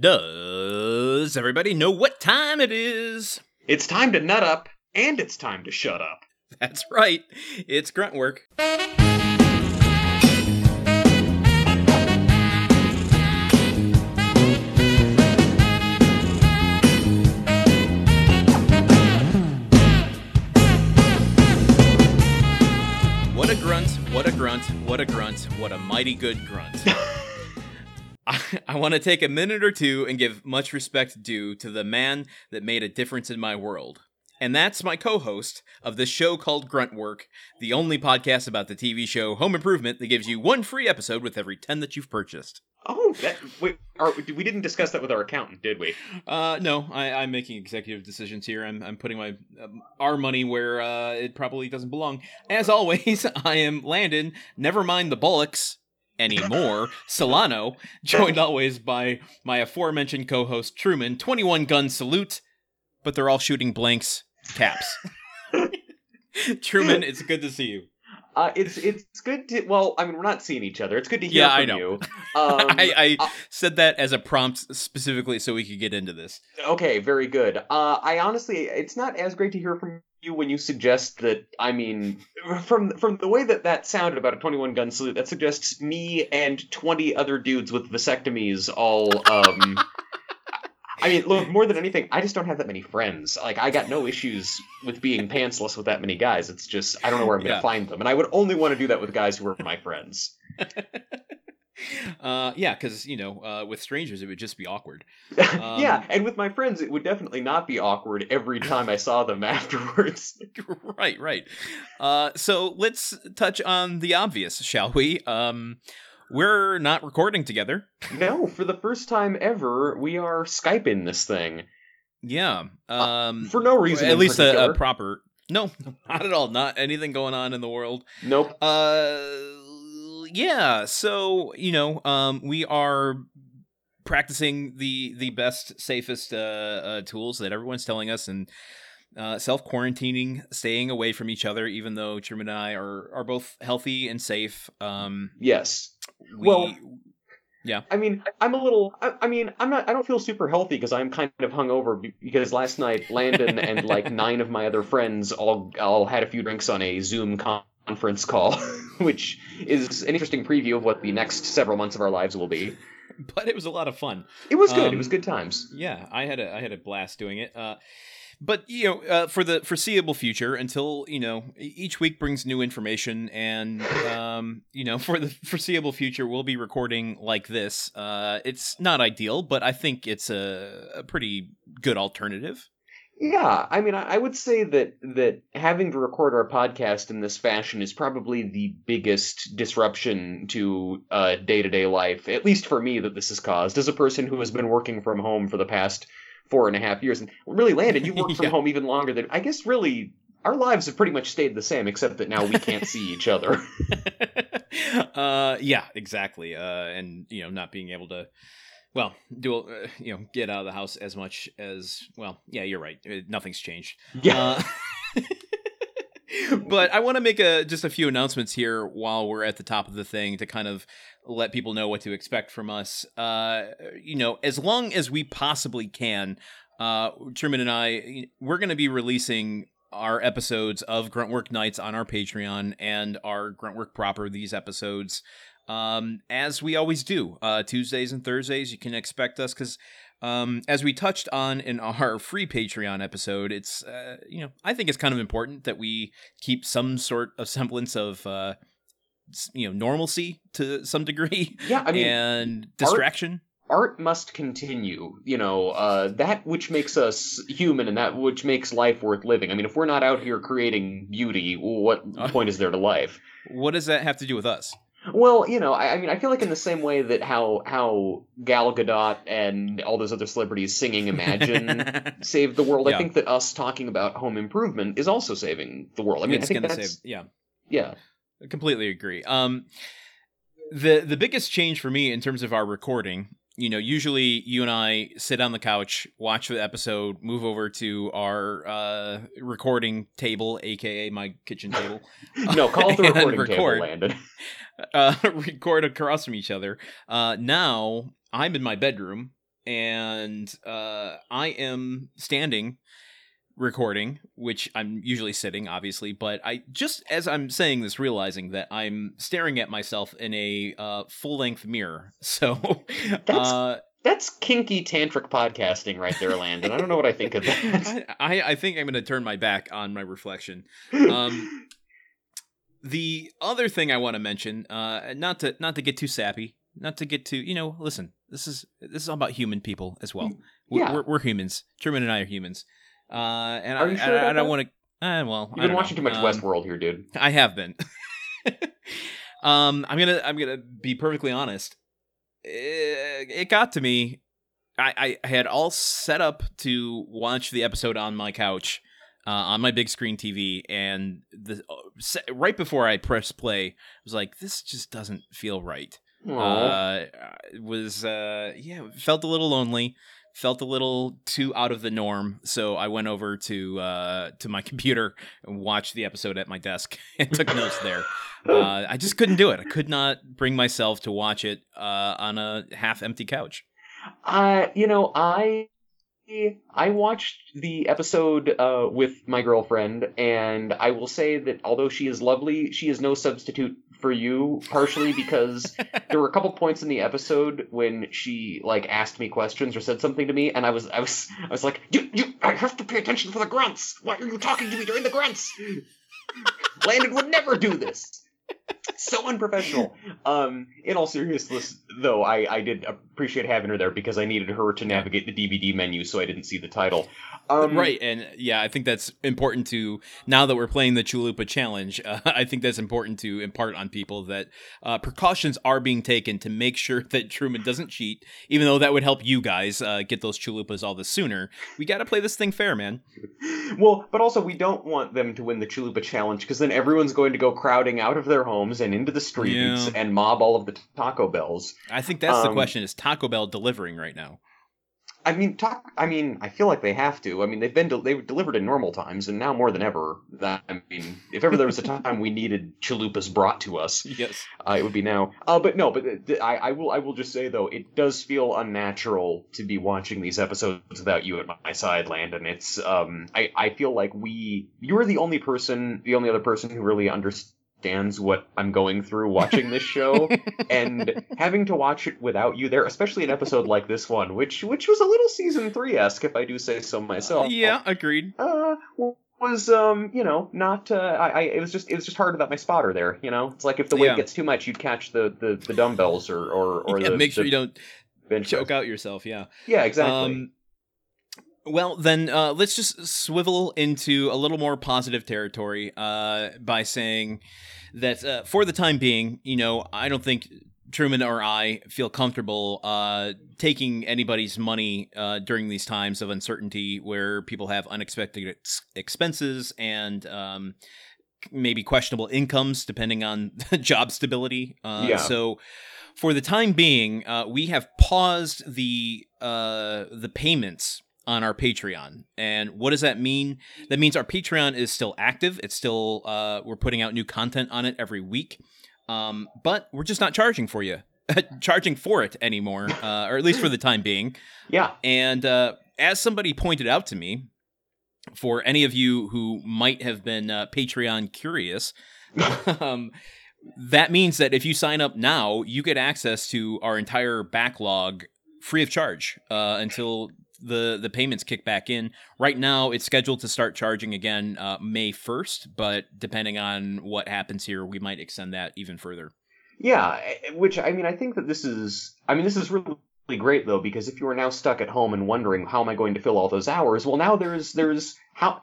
Does everybody know what time it is? It's time to nut up, and it's time to shut up. That's right. It's grunt work. What a grunt, what a grunt, what a grunt, what a mighty good grunt. I, I want to take a minute or two and give much respect due to the man that made a difference in my world. And that's my co host of the show called Grunt Work, the only podcast about the TV show Home Improvement that gives you one free episode with every 10 that you've purchased. Oh, that, wait, our, we didn't discuss that with our accountant, did we? Uh, no, I, I'm making executive decisions here. I'm, I'm putting my um, our money where uh, it probably doesn't belong. As always, I am Landon. Never mind the Bollocks anymore. Solano, joined always by my aforementioned co-host Truman. Twenty-one gun salute, but they're all shooting blanks. Caps. Truman, it's good to see you. Uh, it's it's good to. Well, I mean, we're not seeing each other. It's good to hear Yeah, from I know. you. Um, I, I uh, said that as a prompt specifically so we could get into this. okay, very good. Uh, I honestly, it's not as great to hear from you when you suggest that. I mean, from from the way that that sounded about a twenty-one gun salute, that suggests me and twenty other dudes with vasectomies all. Um, I mean, look, more than anything, I just don't have that many friends. Like, I got no issues with being pantsless with that many guys. It's just, I don't know where I'm going to find them. And I would only want to do that with guys who are my friends. Uh, yeah, because you know, uh, with strangers it would just be awkward. yeah, and with my friends, it would definitely not be awkward every time I saw them afterwards. right, right. Uh, so let's touch on the obvious, shall we? Um, we're not recording together. no, for the first time ever, we are Skyping this thing. Yeah. Um, For no reason. at least a, a proper. No, not at all. Not anything going on in the world. Nope. Uh, yeah. So you know, um, we are practicing the the best, safest uh, uh tools that everyone's telling us, and uh, self quarantining, staying away from each other. Even though Truman and I are are both healthy and safe. Um, Yes. we, Well- yeah. I mean, I'm a little. I, I mean, I'm not. I don't feel super healthy because I'm kind of hungover be- because last night Landon and like nine of my other friends all all had a few drinks on a Zoom con- conference call, which is an interesting preview of what the next several months of our lives will be. but it was a lot of fun. It was good. Um, it was good times. Yeah, I had a I had a blast doing it. Uh, but you know, uh, for the foreseeable future, until you know, each week brings new information, and um, you know, for the foreseeable future, we'll be recording like this. Uh, it's not ideal, but I think it's a, a pretty good alternative. Yeah, I mean, I would say that that having to record our podcast in this fashion is probably the biggest disruption to uh, day-to-day life, at least for me, that this has caused. As a person who has been working from home for the past four and a half years, and really, Landon, you worked from home even longer than I guess. Really, our lives have pretty much stayed the same, except that now we can't see each other. uh, yeah, exactly. Uh, and you know, not being able to, well, do uh, you know, get out of the house as much as well. Yeah, you're right. Uh, Nothing's changed. Yeah, Uh, but I want to make a just a few announcements here while we're at the top of the thing to kind of let people know what to expect from us. Uh, you know, as long as we possibly can, uh, Truman and I, we're going to be releasing our episodes of Gruntwork Nights on our Patreon and our Gruntwork proper these episodes. Um, as we always do, uh, Tuesdays and Thursdays, you can expect us because um, as we touched on in our free Patreon episode, it's uh, you know I think it's kind of important that we keep some sort of semblance of uh, you know normalcy to some degree yeah. I mean, and distraction. art must continue you know uh, that which makes us human and that which makes life worth living i mean if we're not out here creating beauty what point is there to life What does that have to do with us? Well you know I, I mean i feel like in the same way that how how gal gadot and all those other celebrities singing imagine saved the world Yeah. i think that us talking about home improvement is also saving the world i mean it's i think that's save. Yeah, yeah I completely agree. Um, the the biggest change for me in terms of our recording, you know, usually you and I sit on the couch, watch the episode, move over to our uh, recording table, aka my kitchen table, no call it the recording record. table landon uh, record across from each other. Uh, now I'm in my bedroom and uh, I am standing recording, which I'm usually sitting, obviously, but I just as I'm saying this, realizing that I'm staring at myself in a uh, full length mirror. So That's- uh, That's kinky tantric podcasting right there, Landon. I don't know what I think of that. I, I think I'm going to turn my back on my reflection. Um, the other thing I want to mention, uh, not to not to get too sappy, not to get too, you know, listen, this is this is all about human people as well. We're, Yeah. we're, we're humans. Truman and I are humans. Uh, and Are I, you sure I, I don't want to. Uh, well, You've been watching know. too much Um, Westworld here, dude. I have been. um, I'm gonna I'm gonna be perfectly honest. It, it got to me. I, I had all set up to watch the episode on my couch, uh, on my big screen TV, and the right before I pressed play, I was like, "This just doesn't feel right." Aw. Uh, it was uh, yeah, felt a little lonely, felt a little too out of the norm. So I went over to uh to my computer and watched the episode at my desk and took notes there. Uh, I just couldn't do it. I could not bring myself to watch it uh, on a half empty couch. Uh, you know, I I watched the episode uh, with my girlfriend, and I will say that although she is lovely, she is no substitute for you. Partially because there were a couple points in the episode when she like asked me questions or said something to me, and I was I was I was like, you you I have to pay attention for the grunts. Why are you talking to me during the grunts? Landon would never do this. So unprofessional. Um, in all seriousness, though, I, I did appreciate having her there because I needed her to navigate the DVD menu, so I didn't see the title. Um, right, and yeah, I think that's important to now that we're playing the Chalupa Challenge. Uh, I think that's important to impart on people that uh, precautions are being taken to make sure that Truman doesn't cheat, even though that would help you guys uh, get those Chalupas all the sooner. We got to play this thing fair, man. Well, but also we don't want them to win the Chalupa Challenge because then everyone's going to go crowding out of their homes and into the streets Yeah. and mob all of the Taco Bells. I think that's the Um, question: Is Taco Bell delivering right now? I mean, talk. I mean, I feel like they have to. I mean, they've been del- they delivered in normal times, and now more than ever. That I mean, if ever there was a time we needed chalupas brought to us, Yes. uh, it would be now. Uh, but no, but th- th- I, I will I will just say though, it does feel unnatural to be watching these episodes without you at my side, Landon. It's um, I I feel like we you're the only person, the only other person who really understands what I'm going through watching this show and having to watch it without you there, especially an episode like this one, which which was a little season three esque, if I do say so myself. yeah, agreed. Uh, was um, you know, not uh, I, I it was just it was just hard without my spotter there. You know, it's like if the weight Yeah. gets too much, you'd catch the the, the dumbbells or or or yeah, the make sure the you don't choke press. out yourself. Yeah. Yeah, exactly. Um, well, then uh, let's just swivel into a little more positive territory uh, by saying that uh, for the time being, you know, I don't think Truman or I feel comfortable uh, taking anybody's money uh, during these times of uncertainty where people have unexpected ex- expenses and um, maybe questionable incomes depending on job stability. Uh, Yeah. So for the time being, uh, we have paused the uh, the payments on our Patreon. And what does that mean? That means our Patreon is still active. It's still uh, we're putting out new content on it every week. Um, but we're just not charging for you, charging for it anymore, uh, or at least for the time being. yeah, And uh, as somebody pointed out to me, for any of you who might have been uh, Patreon curious, um, that means that if you sign up now, you get access to our entire backlog free of charge uh, until the the payments kick back in. Right now, it's scheduled to start charging again uh, May first, but depending on what happens here, we might extend that even further. yeah. eh, Which I mean, I think that this is. I mean, this is really great though because if you are now stuck at home and wondering how am I going to fill all those hours, well, now there's there's how.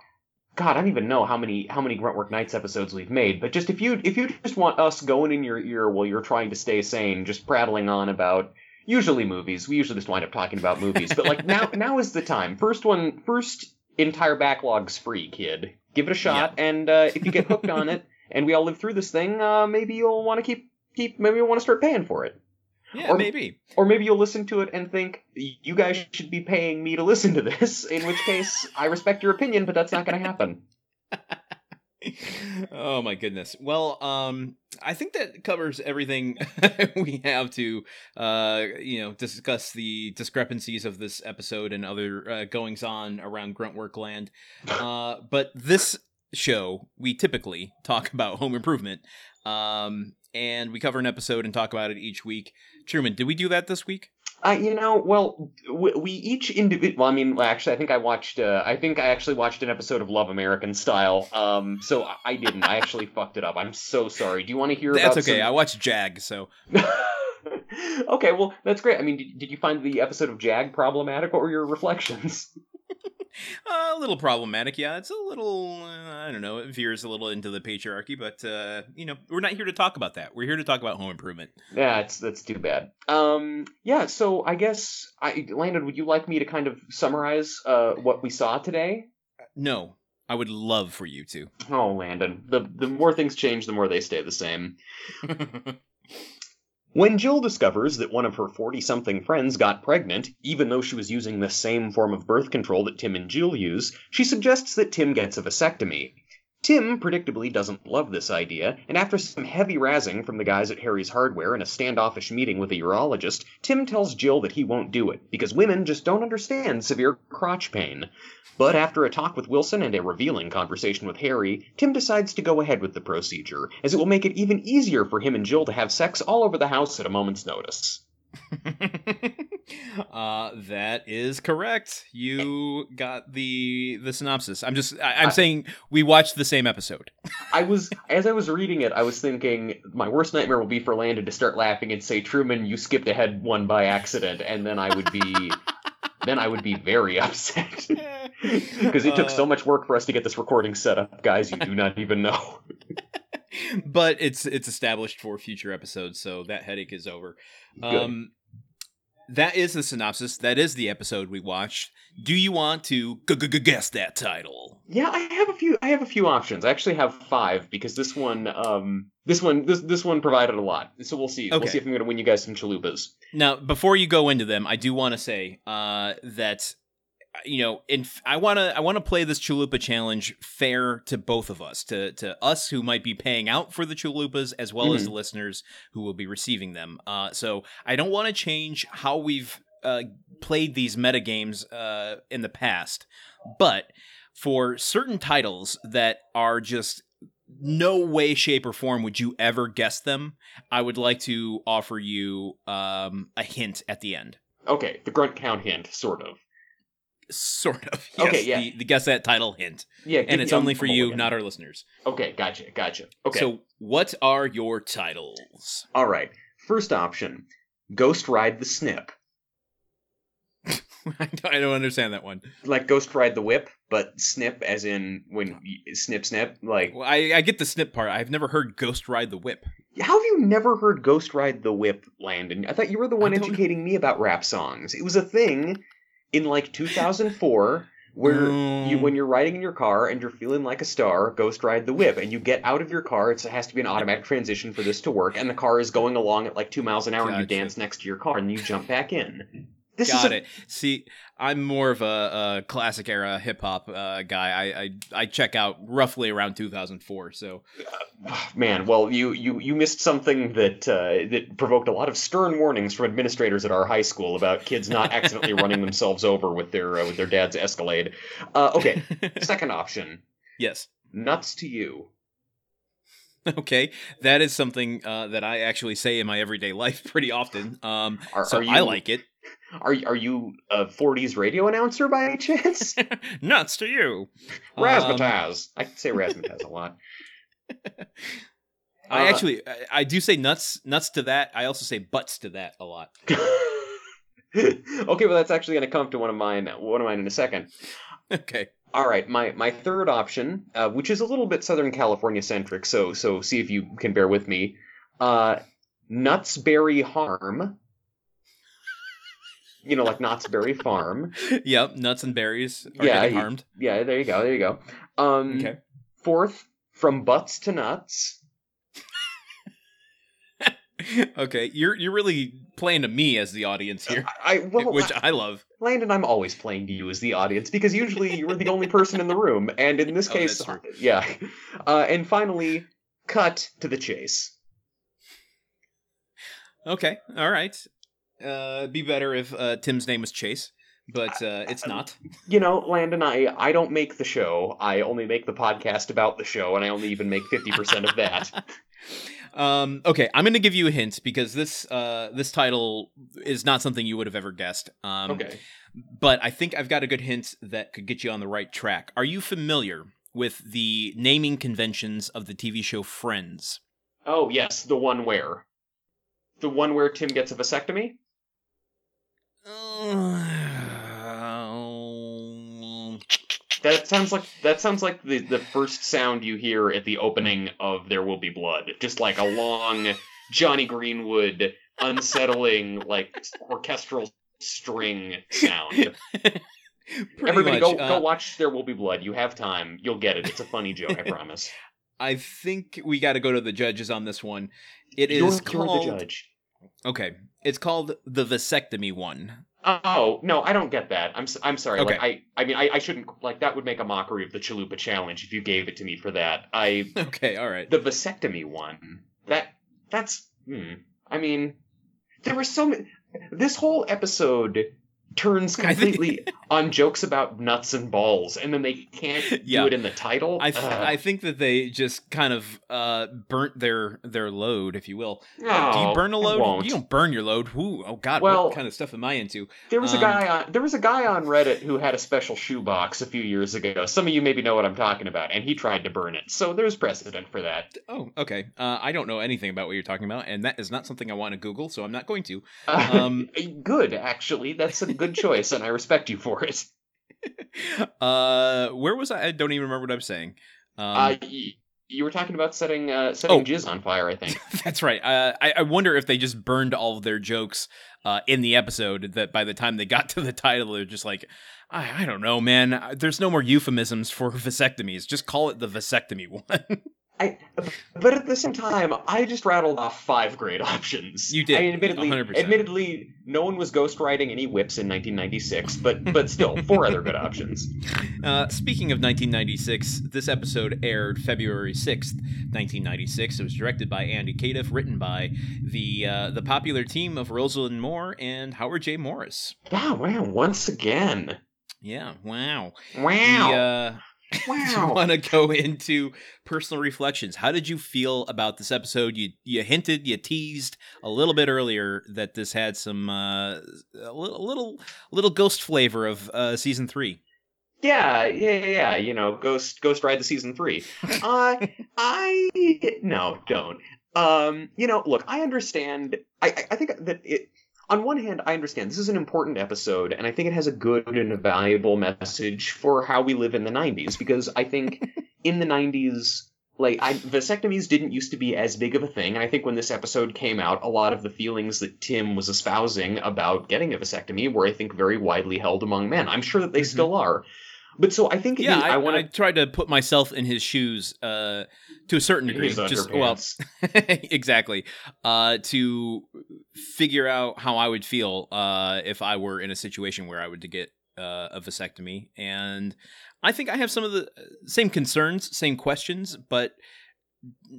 God, I don't even know how many how many Gruntwork Nights episodes we've made, but just if you if you just want us going in your ear while you're trying to stay sane, just prattling on about usually movies. We usually just wind up talking about movies, but like now now is the time. First one, first entire backlog's free, kid. Give it a shot, and uh, if you get hooked on it, and we all live through this thing, uh, maybe you'll want to keep keep. Maybe you'll want to start paying for it. Yeah, Or- maybe. Or maybe you'll listen to it and think, you guys should be paying me to listen to this, in which case, I respect your opinion, but that's not going to happen. oh my goodness. Well, um, I think that covers everything we have to, uh, you know, discuss the discrepancies of this episode and other uh, goings on around Gruntwork Land. Uh, but this show, we typically talk about home improvement, um, and we cover an episode and talk about it each week. Truman, did we do that this week? Uh, you know, well, we, we each individual. Well, I mean, actually, I think I watched. Uh, I think I actually watched an episode of Love American Style. Um, so I, I didn't. I actually fucked it up. I'm so sorry. Do you want to hear? About That's okay. some- I watched Jag, so okay, well, that's great. I mean, did, did you find the episode of Jag problematic? What were your reflections? Uh, a little problematic, yeah. It's a little, uh, I don't know, it veers a little into the patriarchy, but uh, you know, we're not here to talk about that. We're here to talk about home improvement. Yeah, it's that's too bad. Um, yeah. So I guess, I Landon, would you like me to kind of summarize uh what we saw today? No, I would love for you to. Oh, Landon, the the more things change, the more they stay the same. When Jill discovers that one of her 40 something friends got pregnant, even though she was using the same form of birth control that Tim and Jill use, she suggests that Tim gets a vasectomy. Tim predictably doesn't love this idea, and after some heavy razzing from the guys at Harry's Hardware and a standoffish meeting with a urologist, Tim tells Jill that he won't do it, because women just don't understand severe crotch pain. But after a talk with Wilson and a revealing conversation with Harry, Tim decides to go ahead with the procedure, as it will make it even easier for him and Jill to have sex all over the house at a moment's notice. uh, that is correct. You got the the synopsis. I'm just, I, I'm I- saying we watched the same episode. I was, as I was reading it, I was thinking my worst nightmare will be for Landon to start laughing and say, "Truman, you skipped ahead one by accident," and then I would be, then I would be very upset because it took Uh, so much work for us to get this recording set up, guys. You do not even know. But it's it's established for future episodes, so that headache is over. Um, that is the synopsis. That is the episode we watched. Do you want to g- g- guess that title? Yeah, I have a few. I have a few options. I actually have five because this one, um, this one, this this one provided a lot. So we'll see. We'll see if I'm going to win you guys some chalupas. Now, before you go into them, I do want to say uh, that you know, in I want to I want to play this chalupa challenge fair to both of us, to to us who might be paying out for the chalupas, as well as Mhm. the listeners who will be receiving them. Uh, so I don't want to change how we've uh, played these meta games uh, in the past, but for certain titles that are just no way, shape, or form would you ever guess them. I would like to offer you um, a hint at the end. Okay, the grunt count hint, sort of. Sort of. Okay, yeah. The, the guess that title hint. Yeah, And it's only for you, mulligan. not our listeners. Okay, gotcha, gotcha. Okay, So, what are your titles? all right. First option: Ghost Ride the Snip, I don't understand that one. like Ghost Ride the Whip, but snip as in when snip snip. Like, Well, I, I get the snip part. I've never heard Ghost Ride the Whip. how have you never heard Ghost Ride the Whip, Landon? I thought you were the one educating me about rap songs. It was a thing in like 2004 where Mm. you when you're riding in your car and you're feeling like a star, ghost ride the whip, and you get out of your car. It's, it has to be an automatic transition for this to work, and the car is going along at like two miles an hour, and you dance next to your car, and you jump back in. This Got is a, it. See, I'm more of a, a classic era hip hop uh, guy. I, I I check out roughly around 2004. So man. Well, you you you missed something that uh, that provoked a lot of stern warnings from administrators at our high school about kids not accidentally running themselves over with their uh, with their dad's Escalade. Uh, okay, second option, yes. nuts to you. Okay, that is something uh, that I actually say in my everyday life pretty often. Um, Are, so are you, I like it. Are are you a '40s radio announcer by any chance? Nuts to you. Um, Razzmatazz. I can say razzmatazz a lot. I Uh, actually, I, I do say nuts, nuts to that. I also say butts to that a lot. okay, well that's actually going to come to one of mine. One of mine in a second. Okay. All right, my my third option, uh, which is a little bit Southern California centric, so so see if you can bear with me. Uh, Nutsberry Harm. You know, like Knott's Berry Farm. Yep. Nuts and berries are Yeah, getting harmed. Yeah, there you go, there you go. Um, Okay. Fourth, from butts to nuts. okay, you're you're really playing to me as the audience here, I well, which I love. Landon, I'm always playing to you as the audience because usually you're the only person in the room, and in this Oh, case, yeah. Uh, and finally, cut to the chase. Okay, all right. Uh, it'd be better if uh, Tim's name was Chase, but uh, it's not. You know, Landon, I I don't make the show. I only make the podcast about the show, and I only even make fifty percent of that. Um, okay, I'm going to give you a hint because this uh, this title is not something you would have ever guessed. Um, okay. but I think I've got a good hint that could get you on the right track. Are you familiar with the naming conventions of the TV show Friends? Oh yes, the one where, the one where Tim gets a vasectomy. That sounds like that sounds like the the first sound you hear at the opening of There Will Be Blood. Just like a long Jonny Greenwood unsettling like orchestral string sound. Everybody much, go uh, go watch There Will Be Blood. You have time. You'll get it. It's a funny joke, I promise. I think we got to go to the judges on this one. It you're, is called the judge. okay. It's called the vasectomy one. Oh no, I don't get that. I'm I'm sorry. Okay. Like I I mean I, I shouldn't like that would make a mockery of the Chalupa challenge if you gave it to me for that. I Okay, all right. the vasectomy one that that's hmm. I mean there were so many. This whole episode turns completely on jokes about nuts and balls, and then they can't Yeah. do it in the title. I th-. I think that they just kind of uh burnt their their load, if you will. no, Uh, Do you burn a load? You don't burn your load. Who? Oh God! Well- what kind of stuff am I into? There was a Um, guy on there was a guy on Reddit who had a special shoebox a few years ago. Some of you maybe know what I'm talking about, and he tried to burn it. So there's precedent for that. Oh, okay. Uh, I don't know anything about what you're talking about, and that is not something I want to Google, so I'm not going to. Um, good, actually. That's a good choice, and I respect you for it. uh, where was I? I don't even remember what I'm saying. Um, uh, y- you were talking about setting uh, setting Oh. jizz on fire, I think. That's right. Uh, I, I wonder if they just burned all of their jokes uh, in the episode. That by the time they got to the title, they're just like, I, I don't know, man. There's no more euphemisms for vasectomies. Just call it the vasectomy one. I, but at the same time, I just rattled off five great options. You did, I mean, admittedly, 100%. admittedly, no one was ghost riding any whips in 1996, but but still, four other good options. Uh, speaking of 1996, this episode aired February 6th, 1996. It was directed by Andy Cadiff, written by the uh, the popular team of Rosalind Moore and Howard J. Morris. Wow, wow! Once again, Yeah, wow. wow, The, uh, wow. want to go into personal reflections? How did you feel about this episode? You you hinted, you teased a little bit earlier that this had some uh, a little little little ghost flavor of uh, season three. Yeah, yeah, yeah, yeah. You know, Ghost Ghost Ride the season three. Uh, I no, don't. Um, you know, look, I understand. I I- I think that it. On one hand, I understand this is an important episode, and I think it has a good and a valuable message for how we live in the '90s. Because I think in the '90s, like I, vasectomies didn't used to be as big of a thing, and I think when this episode came out, a lot of the feelings that Tim was espousing about getting a vasectomy were, I think, very widely held among men. I'm sure that they Mhm. still are. But so I think Yeah, I, I want I to tried to put myself in his shoes uh, to a certain degree. Just well, exactly. Uh, to figure out how I would feel uh, if I were in a situation where I would get uh, a vasectomy, and I think I have some of the uh, same concerns, same questions, but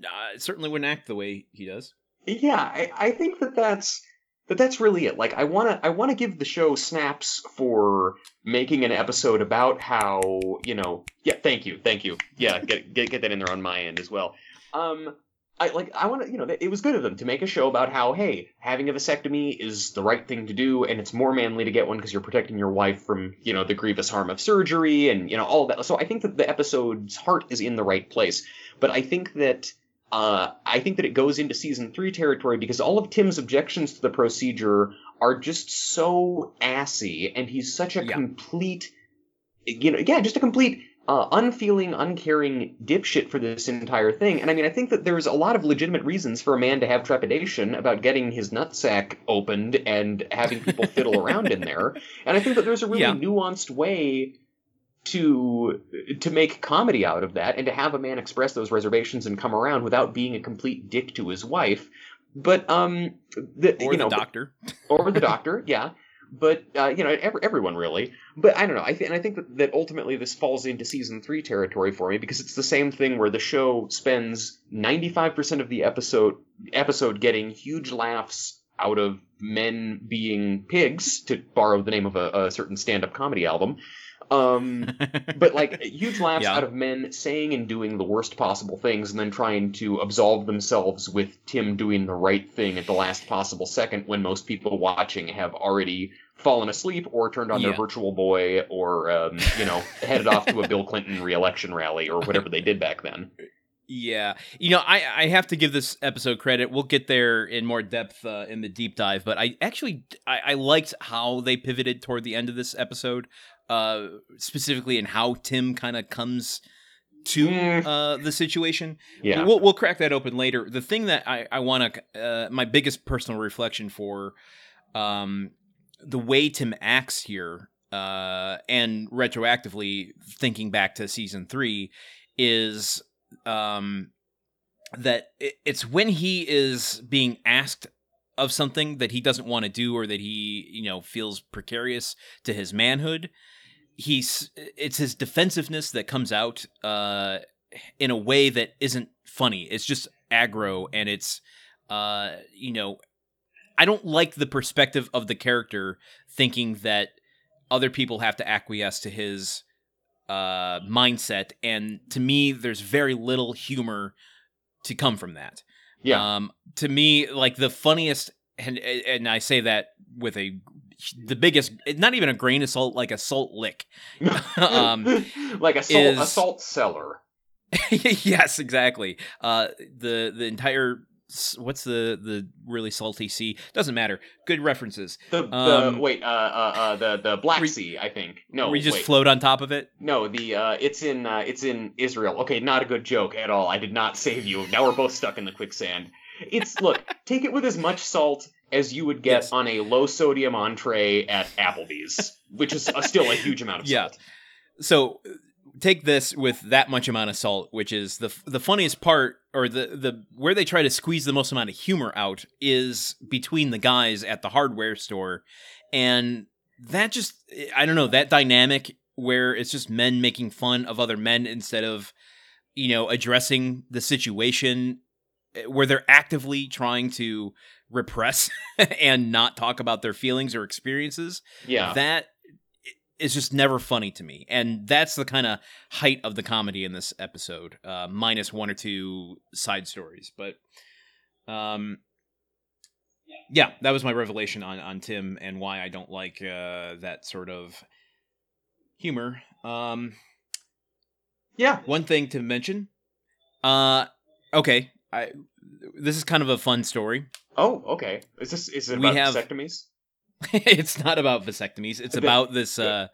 I certainly wouldn't act the way he does. Yeah, I, I think that that's that that's really it. Like I want to I want to give the show snaps for making an episode about how, you know, yeah, thank you. Thank you. Yeah, get get get that in there on my end as well. Um I like I want to, you know, it was good of them to make a show about how hey, having a vasectomy is the right thing to do and it's more manly to get one because you're protecting your wife from, you know, the grievous harm of surgery and, you know, all that. So I think that the episode's heart is in the right place. But I think that uh, I think that it goes into season three territory because all of Tim's objections to the procedure are just so assy, and he's such a Yeah. complete, you know, yeah, just a complete uh, unfeeling, uncaring dipshit for this entire thing. And I mean, I think that there's a lot of legitimate reasons for a man to have trepidation about getting his nutsack opened and having people fiddle around in there. And I think that there's a really Yeah. nuanced way to to make comedy out of that and to have a man express those reservations and come around without being a complete dick to his wife But um, the, or you know, the doctor, or the doctor, yeah. But uh, you know, every, everyone really. But I don't know. I th- and I think that, that ultimately this falls into season three territory for me because it's the same thing where the show spends ninety five percent of the episode episode getting huge laughs out of men being pigs, to borrow the name of a, a certain stand up comedy album. Um, but like huge laughs Yeah. out of men saying and doing the worst possible things and then trying to absolve themselves with Tim doing the right thing at the last possible second when most people watching have already fallen asleep or turned on their virtual boy or um, you know headed off to a Bill Clinton reelection rally or whatever they did back then. Yeah, you know, I I have to give this episode credit. We'll get there in more depth uh, in the deep dive, but I actually I, I liked how they pivoted toward the end of this episode, uh, specifically in how Tim kind of comes to Mm. uh, the situation. Yeah. We'll we'll crack that open later. The thing that I I want to uh, my biggest personal reflection for, um, the way Tim acts here, uh, and retroactively thinking back to season three, is um that it, it's when he is being asked of something that he doesn't want to do or that he you know feels precarious to his manhood he's it's his defensiveness that comes out uh in a way that isn't funny. It's just aggro and it's uh you know i don't like the perspective of the character thinking that other people have to acquiesce to his uh mindset. And to me there's very little humor to come from that. Yeah. um, to me, like the funniest, and and I say that with a the biggest, not even a grain of salt, like a salt lick. um, like a salt, a salt cellar. yes, exactly. Uh, the the entire what's the the really salty sea doesn't matter. Good references. The, the Um, wait, uh, uh, uh, the the Black we- Sea, I think. No, we just wait. float on top of it. No, the uh, it's in uh, it's in Israel. Okay, not a good joke at all. I did not save you. Now we're both stuck in the quicksand. It's look, take it with as much salt as you would get Yes. on a low sodium entree at Applebee's, which is uh, still a huge amount of salt. Yeah. so take this with that much amount of salt which is the the funniest part or the the where they try to squeeze the most amount of humor out is between the guys at the hardware store and that just i don't know that dynamic where it's just men making fun of other men instead of you know addressing the situation eh, where they're actively trying to repress and not talk about their feelings or experiences Yeah. that is just never funny to me and that's the kind of height of the comedy in this episode uh, minus one or two side stories but um yeah that was my revelation on on tim and why i don't like uh that sort of humor um yeah. one thing to mention uh okay i this is kind of a fun story Oh, okay. Is this is it We about have- vasectomies? it's not about vasectomies. It's about this uh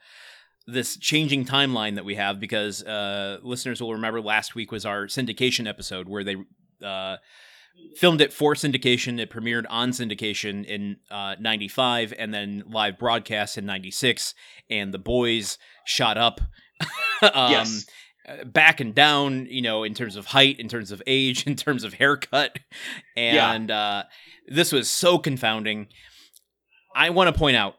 this changing timeline that we have because uh listeners will remember last week was our syndication episode where they uh filmed it for syndication. It premiered on syndication in uh 95 and then live broadcast in 96 and the boys shot up um yes. Uh, back and down, you know, in terms of height, in terms of age, in terms of haircut. And uh, this was so confounding. I want to point out,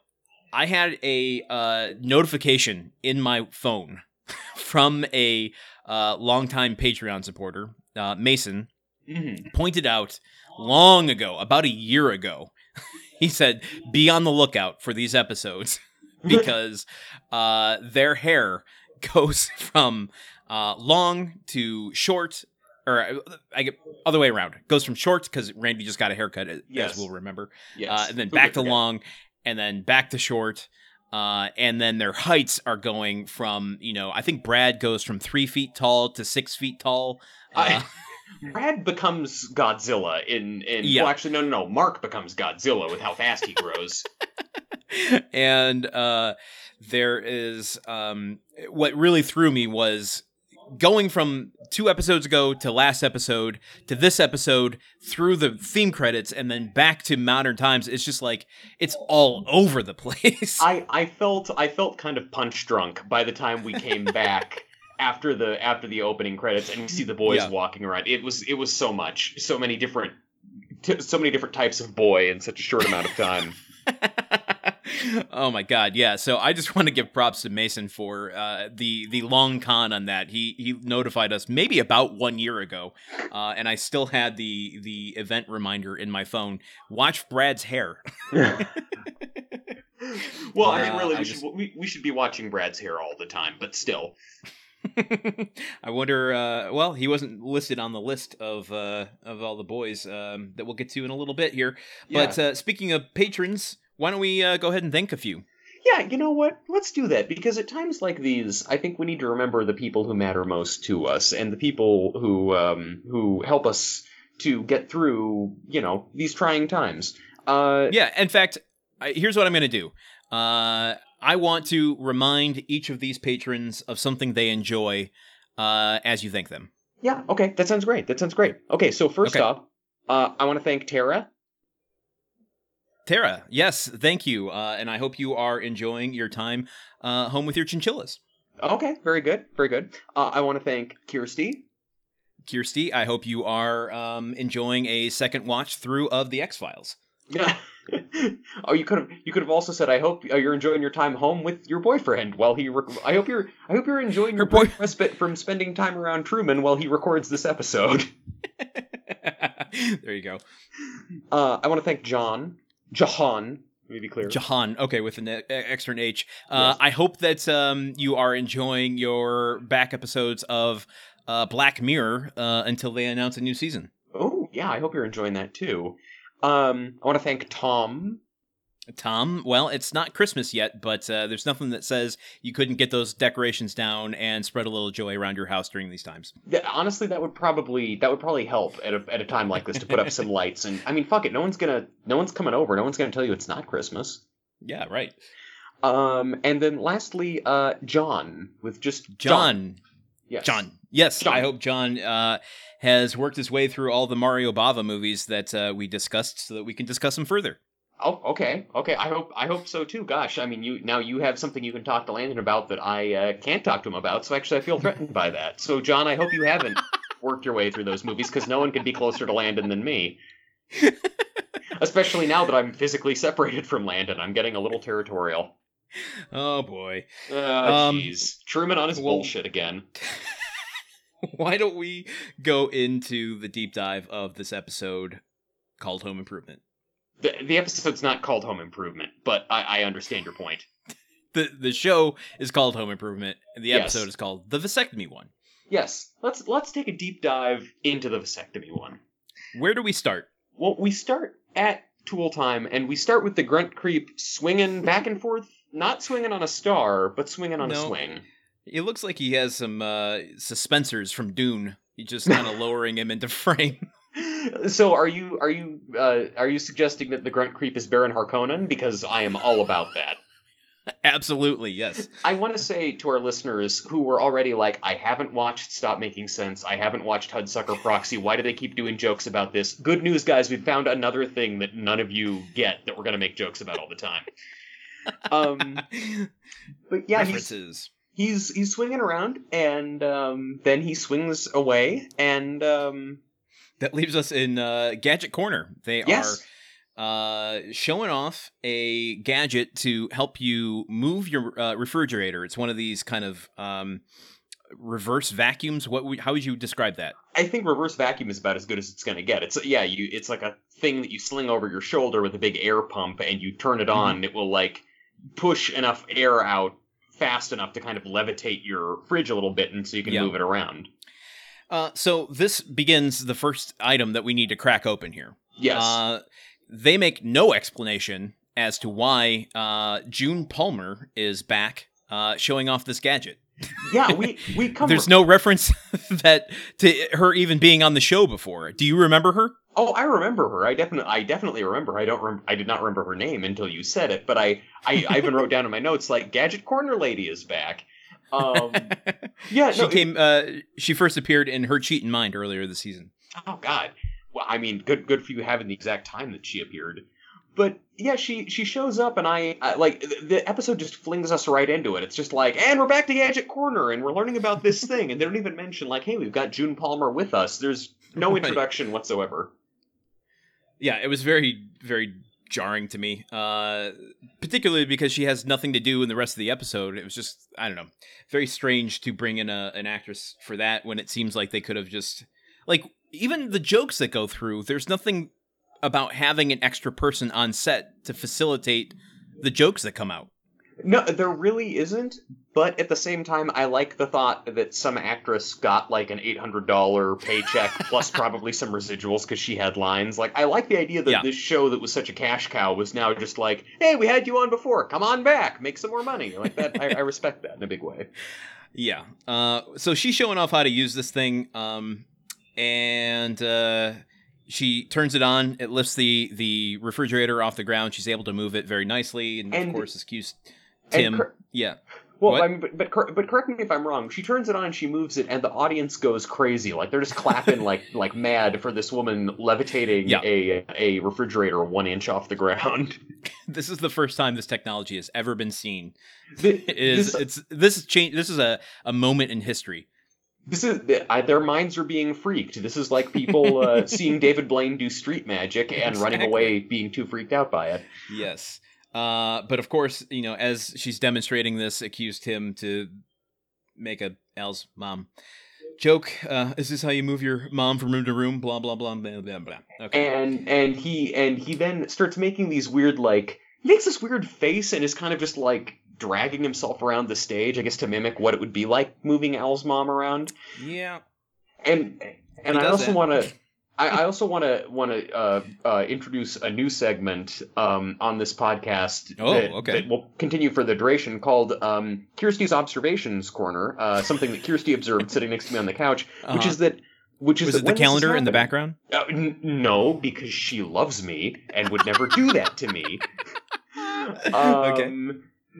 I had a uh, notification in my phone from a uh, longtime Patreon supporter, uh, Mason, hmm pointed out long ago, about a year ago, he said, be on the lookout for these episodes because uh, their hair goes from uh, long to short, or uh, I get other way around. Goes from short because Randy just got a haircut, as Yes. we'll remember, Yes. uh, and then back to long, and then back to short. Uh, and then their heights are going from, you know, I think Brad goes from three feet tall to six feet tall. Uh, I, Brad becomes Godzilla in in Yeah. well actually no no no Mark becomes Godzilla with how fast he grows. and uh, there is um, what really threw me was going from two episodes ago to last episode to this episode through the theme credits and then back to modern times it's just like it's all over the place I I felt I felt kind of punch drunk by the time we came back after the after the opening credits and we see the boys Yeah. walking around. It was it was so much, so many different so many different types of boy in such a short amount of time. oh my god, yeah. So I just want to give props to Mason for uh, the the long con on that. He he notified us maybe about one year ago, uh, and I still had the the event reminder in my phone. Watch Brad's hair. well, I mean, Uh, really, I we just- should we, we should be watching Brad's hair all the time, but still. I wonder. Uh, well, he wasn't listed on the list of uh, of all the boys um, that we'll get to in a little bit here. But uh, speaking of patrons, why don't we uh, go ahead and thank a few? Yeah, you know what? Let's do that because at times like these, I think we need to remember the people who matter most to us and the people who um, who help us to get through, you know, these trying times. Uh, Yeah. In fact, here's what I'm going to do. Uh, I want to remind each of these patrons of something they enjoy uh, as you thank them. yeah. Okay, that sounds great. That sounds great. Okay, so first Okay. off, uh, I want to thank Tara. Tara, yes, thank you, uh, and I hope you are enjoying your time uh, home with your chinchillas. Okay, very good, very good. Uh, I want to thank Kirsty. Kirsty, I hope you are um, enjoying a second watch through of the X Files. Yeah. oh, you could have you could have also said, "I hope uh, you're enjoying your time home with your boyfriend while he. Rec- I hope you're I hope you're enjoying your boy- respite from spending time around Truman while he records this episode." there you go. Uh, I want to thank John, Jahan. Let me be clear. Jahan. Okay, with an extra H. Uh, Yes. I hope that um, you are enjoying your back episodes of uh, Black Mirror uh, until they announce a new season. oh yeah, I hope you're enjoying that too. Um, I want to thank Tom. Tom, well, it's not Christmas yet, but uh, there's nothing that says you couldn't get those decorations down and spread a little joy around your house during these times. Th- Honestly, that would probably that would probably help at a at a time like this to put up some lights. And I mean, fuck it, no one's gonna no one's coming over. No one's gonna tell you it's not Christmas. Yeah, right. Um, and then lastly, uh, John with just John. Yes. John. Yes, John. I hope John uh, has worked his way through all the Mario Bava movies that uh, we discussed so that we can discuss them further. Oh, okay, okay. I hope I hope so too. Gosh, I mean, you now you have something you can talk to Landon about that I uh, can't talk to him about. So actually, I feel threatened by that. So John, I hope you haven't worked your way through those movies because no one could be closer to Landon than me. Especially now that I'm physically separated from Landon, I'm getting a little territorial. Oh boy. Ah, Um, jeez. Truman on his well- bullshit again. Why don't we go into the deep dive of this episode called Home Improvement? The, the episode's not called Home Improvement, but I, I understand your point. The the show is called Home Improvement, and the Yes. episode is called The Vasectomy One. Yes, let's let's take a deep dive into the vasectomy one. Where do we start? Well, we start at Tool Time, and we start with the grunt creep swinging back and forth, not swinging on a star, but swinging on a swing. It looks like he has some uh, suspensors from Dune. He's just kind of lowering him into frame. So, are you are you uh, are you suggesting that the grunt creep is Baron Harkonnen? Because I am all about that. Absolutely, yes. I want to say to our listeners who were already like, I haven't watched Stop Making Sense, I haven't watched Hudsucker Proxy, why do they keep doing jokes about this? Good news, guys, we found another thing that none of you get that we're going to make jokes about all the time. Um, but yeah, he's, he's he's swinging around, and um, then he swings away, and um, That leaves us in uh, Gadget Corner. They yes, are uh, showing off a gadget to help you move your uh, refrigerator. It's one of these kind of um, reverse vacuums. What? Would, how would you describe that? I think reverse vacuum is about as good as it's going to get. It's yeah, you it's like a thing that you sling over your shoulder with a big air pump, and you turn it on, and it will like push enough air out fast enough to kind of levitate your fridge a little bit, and so you can Yeah. move it around. Uh, so this begins the first item that we need to crack open here. Yes, Uh, they make no explanation as to why uh, June Palmer is back uh, showing off this gadget. yeah, we we come. There's no reference that to her even being on the show before. Do you remember her? Oh, I remember her. I definitely, I definitely remember. I don't. Rem- I did not remember her name until you said it. But I, I, I even wrote down in my notes like Gadget Corner Lady is back. Um, yeah, she no, it- came. Uh, she first appeared in Her Cheatin' Mind earlier this season. Oh God. Well, I mean, good good for you having the exact time that she appeared. But yeah, she she shows up, and I, I like the, the episode just flings us right into it. It's just like, and we're back to Gadget Corner, and we're learning about this thing, and they don't even mention like, hey, we've got June Palmer with us. There's no Right. introduction whatsoever. Yeah, it was very, very jarring to me, uh, particularly because she has nothing to do in the rest of the episode. It was just, I don't know, very strange to bring in a, an actress for that when it seems like they could have just, like, even the jokes that go through, there's nothing about having an extra person on set to facilitate the jokes that come out. No, there really isn't. But at the same time, I like the thought that some actress got like an eight hundred dollar paycheck plus probably some residuals because she had lines. Like, I like the idea that Yeah. this show that was such a cash cow was now just like, hey, we had you on before, come on back, make some more money. Like that, I, I respect that in a big way. Yeah. Uh, so she's showing off how to use this thing, um, and uh, she turns it on. It lifts the the refrigerator off the ground. She's able to move it very nicely, and, And- of course, excuse Tim. cor- yeah. Well, I mean, but, but cor- but correct me if I'm wrong. She turns it on, she moves it, and the audience goes crazy. Like they're just clapping like like mad for this woman levitating Yeah. a a refrigerator one inch off the ground. This is the first time this technology has ever been seen. Th- It is this, it's this is change. This is a, a moment in history. this is I, their minds are being freaked. This is like people uh, seeing David Blaine do street magic and running away, being too freaked out by it. Yes. Uh, but of course, you know, as she's demonstrating this, accused him to make a Al's mom joke. Uh, is this how you move your mom from room to room? Blah blah blah blah blah blah. Okay. and and he and he then starts making these weird like he makes this weird face and is kind of just like dragging himself around the stage i guess to mimic what it would be like moving al's mom around yeah. and and i also want to I, I also want to want to uh, uh, introduce a new segment um, on this podcast Oh, that, okay. that will continue for the duration called um, Kirsty's Observations Corner. Uh, something that Kirsty observed sitting next to me on the couch, which Uh-huh. is that which is Was it the when this is calendar in the background? uh, n- no, because she loves me and would never do that to me. Okay.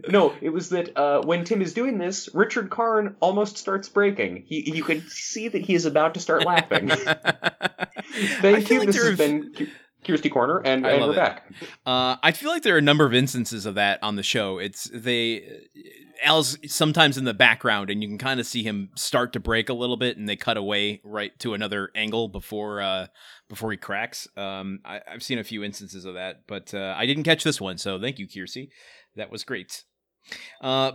No, it was that uh, when Tim is doing this, Richard Karn almost starts breaking. He, you can see that he is about to start laughing. Thank you. like this has have- been Kirsty Corner, and, and we're it. back. Uh, I feel like there are a number of instances of that on the show. It's they Al's sometimes in the background, and you can kind of see him start to break a little bit, and they cut away right to another angle before uh, before he cracks. Um, I, I've seen a few instances of that, but uh, I didn't catch this one, so thank you, Kirsty. That was great. Uh,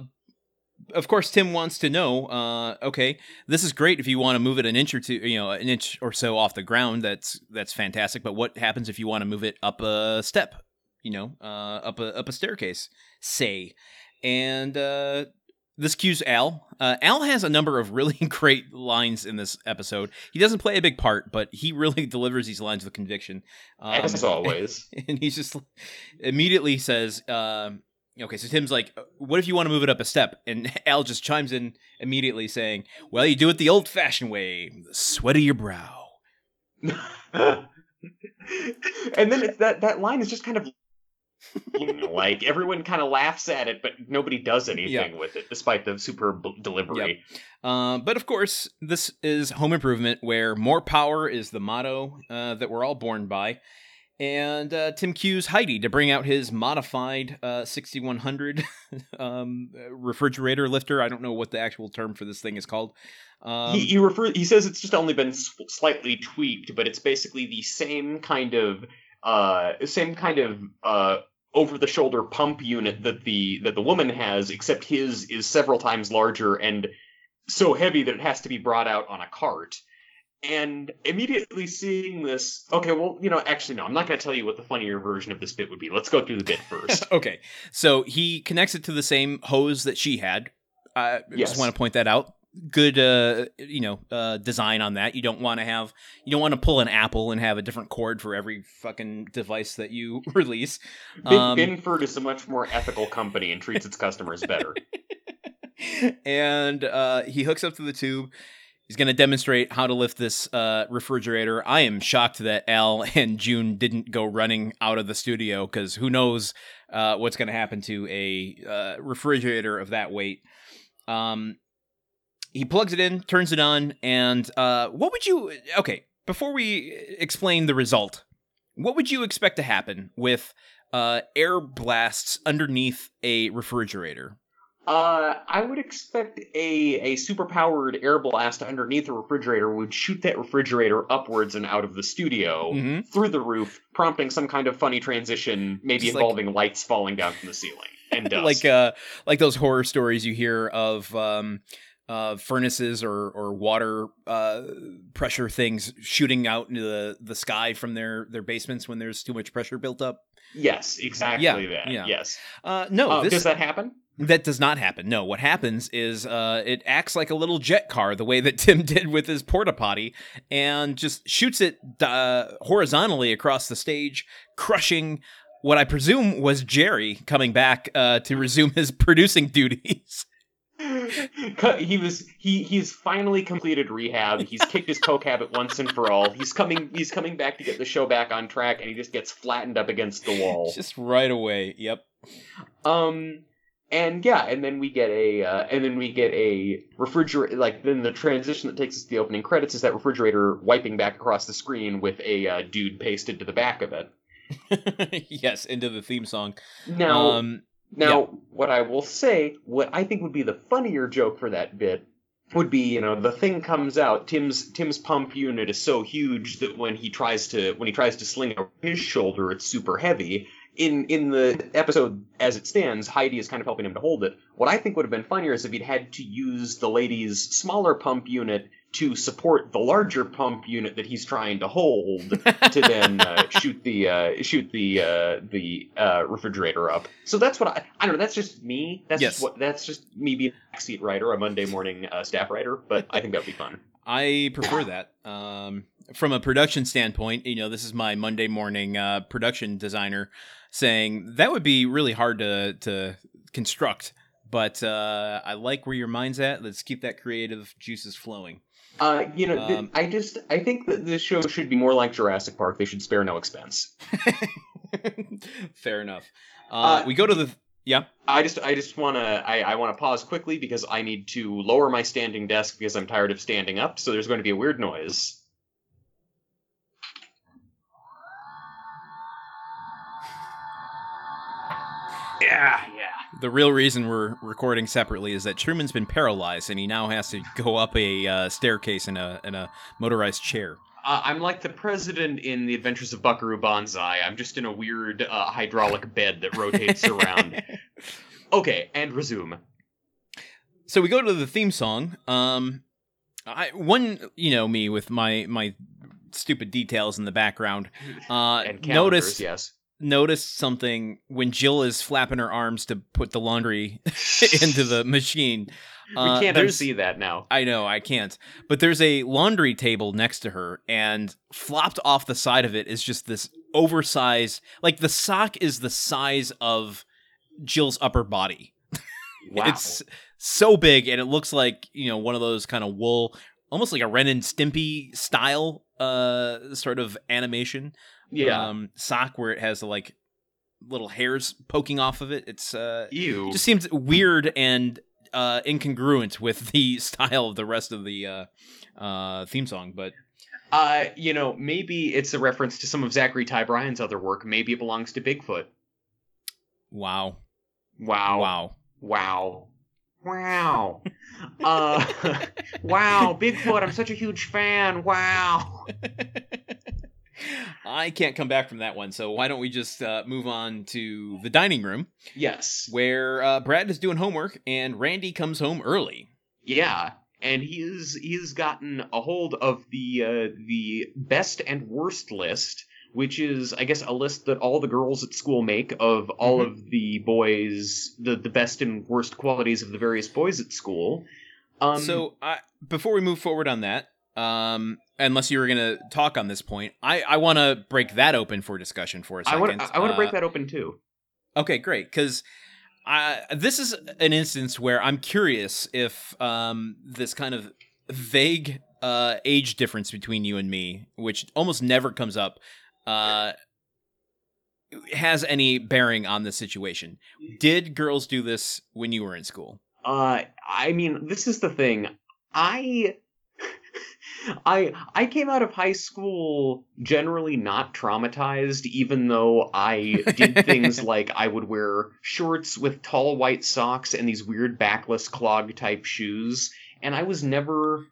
of course, Tim wants to know. Uh, okay, this is great if you want to move it an inch or two, you know, an inch or so off the ground. That's that's fantastic. But what happens if you want to move it up a step? You know, uh, up a up a staircase, say. And uh, this cues Al. Uh, Al has a number of really great lines in this episode. He doesn't play a big part, but he really delivers these lines with conviction. Um, As always. and he just immediately says, um, "Okay." So Tim's like, "What if you want to move it up a step?" And Al just chimes in immediately, saying, "Well, you do it the old-fashioned way, the sweat of your brow." and then it's that that line is just kind of like everyone kind of laughs at it, but nobody does anything with it, despite the superb b- delivery. Uh, but of course, this is Home Improvement, where more power is the motto uh, that we're all born by. And uh, Tim cues Heidi to bring out his modified uh, 6100 um, refrigerator lifter. I don't know what the actual term for this thing is called. Um, he, he refer he says it's just only been slightly tweaked, but it's basically the same kind of uh same kind of uh over the shoulder pump unit that the that the woman has, except his is several times larger and so heavy that it has to be brought out on a cart. And immediately seeing this, okay, well, you know, actually, no, I'm not going to tell you what the funnier version of this bit would be. Let's go through the bit first. okay, so he connects it to the same hose that she had. I Yes. just want to point that out. Good, uh, you know, uh, design on that. You don't want to have, you don't want to pull an Apple and have a different cord for every fucking device that you release. Um, Binford is a much more ethical company and treats its customers better. and uh, he hooks up to the tube. He's going to demonstrate how to lift this uh, refrigerator. I am shocked that Al and June didn't go running out of the studio because who knows uh, what's going to happen to a uh, refrigerator of that weight. Um, he plugs it in, turns it on, and uh, what would you? Okay, before we explain the result, what would you expect to happen with uh, air blasts underneath a refrigerator? Uh, I would expect a a superpowered air blast underneath a refrigerator would shoot that refrigerator upwards and out of the studio Mhm. through the roof, prompting some kind of funny transition, maybe Just like- involving lights falling down from the ceiling and dust. like uh like those horror stories you hear of um uh furnaces or or water uh pressure things shooting out into the the sky from their their basements when there's too much pressure built up yes, exactly Yeah, that. yeah. Yes. uh no Uh, this does that happen? That does not happen no what happens is uh it acts like a little jet car the way that tim did with his porta potty and just shoots it uh, horizontally across the stage crushing what i presume was jerry coming back uh to resume his producing duties he was he he's finally completed rehab. He's kicked his coke habit once and for all. He's coming he's coming back to get the show back on track, and he just gets flattened up against the wall. Just right away. Yep. Um, and yeah, and then we get a uh, and then we get a refrigerator. Like then the transition that takes us to the opening credits is that refrigerator wiping back across the screen with a uh, dude pasted to the back of it. yes, into the theme song. Now, um, Now, what I will say, what I think would be the funnier joke for that bit would be, you know, the thing comes out. Tim's Tim's pump unit is so huge that when he tries to when he tries to sling over his shoulder, it's super heavy. In in the episode as it stands, Heidi is kind of helping him to hold it. What I think would have been funnier is if he'd had to use the lady's smaller pump unit to support the larger pump unit that he's trying to hold to then uh, shoot the uh, shoot the uh, the uh, refrigerator up. So that's what I I don't know. That's just me. That's Yes. just what that's just me being a backseat writer, a Monday morning uh, staff writer. But I think that'd be fun. I prefer that. Um, from a production standpoint, you know, this is my Monday morning uh, production designer saying that would be really hard to to construct. But uh, I like where your mind's at. Let's keep that creative juices flowing. Uh, you know, th- Um, I just I think that this show should be more like Jurassic Park. They should spare no expense. Fair enough. Uh, Uh, we go to the yeah. I just I just wanna I, I wanna pause quickly because I need to lower my standing desk because I'm tired of standing up. So there's going to be a weird noise. Yeah, yeah. The real reason we're recording separately is that Truman's been paralyzed and he now has to go up a uh, staircase in a in a motorized chair. Uh, I'm like the president in The Adventures of Buckaroo Banzai. I'm just in a weird uh, hydraulic bed that rotates around. Okay, and resume. So we go to the theme song. Um, I one you know me with my my stupid details in the background. Uh, And calendars, noticed yes. Noticed something when Jill is flapping her arms to put the laundry into the machine. we Uh, can't there's- unsee that now. I know, I can't. But there's a laundry table next to her, and flopped off the side of it is just this oversized, like the sock is the size of Jill's upper body. Wow. It's so big, and it looks like you know one of those kind of wool, almost like a Ren and Stimpy style, uh, sort of animation. Yeah. Um, sock where it has like little hairs poking off of it. It's uh, Ew. it just seems weird and uh, incongruent with the style of the rest of the uh, uh, theme song. But Uh, you know, maybe it's a reference to some of Zachery Ty Bryan's other work. Maybe it belongs to Bigfoot. wow, Wow. wow. Wow. Wow. uh, wow, Bigfoot, I'm such a huge fan. Wow. I can't come back from that one, so why don't we just uh, move on to the dining room Yes. where uh, Brad is doing homework and Randy comes home early. Yeah. And he is he has gotten a hold of the uh, the best and worst list, which is I guess a list that all the girls at school make of all Mhm. of the boys the the best and worst qualities of the various boys at school. Um, so I, before we move forward on that, um, unless you were going to talk on this point, I, I want to break that open for discussion for a I second. I want to Uh, break that open too. Okay, great. Because this is an instance where I'm curious if um, this kind of vague uh, age difference between you and me, which almost never comes up, uh, has any bearing on the situation. Did girls do this when you were in school? Uh, I mean, this is the thing. I I I came out of high school generally not traumatized, even though I did things like I would wear shorts with tall white socks and these weird backless clog type shoes, and I was never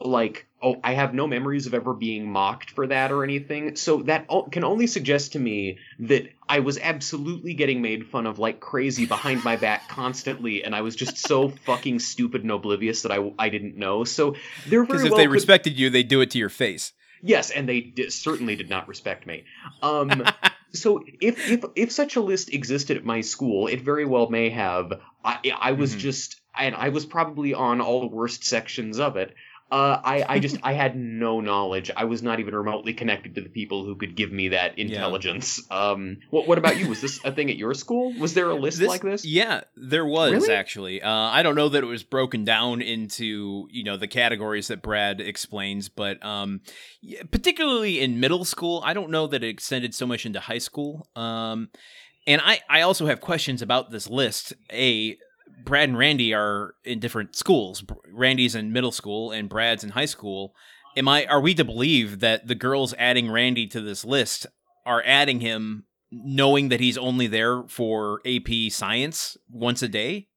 like oh i have no memories of ever being mocked for that or anything so that can only suggest to me that i was absolutely getting made fun of like crazy behind my back constantly and i was just so fucking stupid and oblivious that i, I didn't know so there because if well they could... respected you they do it to your face yes and they certainly did not respect me um so if if if such a list existed at my school it very well may have i i was mm-hmm. just and I was probably on all the worst sections of it. Uh, I, I just I had no knowledge. I was not even remotely connected to the people who could give me that intelligence. Yeah. Um, what what about you? Was this a thing at your school? Was there a list this, like this? Yeah, there was really? actually. Uh, I don't know that it was broken down into you know the categories that Brad explains, but um, particularly in middle school, I don't know that it extended so much into high school. Um, and I I also have questions about this list. A Brad and Randy are in different schools. Randy's in middle school and Brad's in high school. Am I are we to believe that the girls adding Randy to this list are adding him knowing that he's only there for AP science once a day?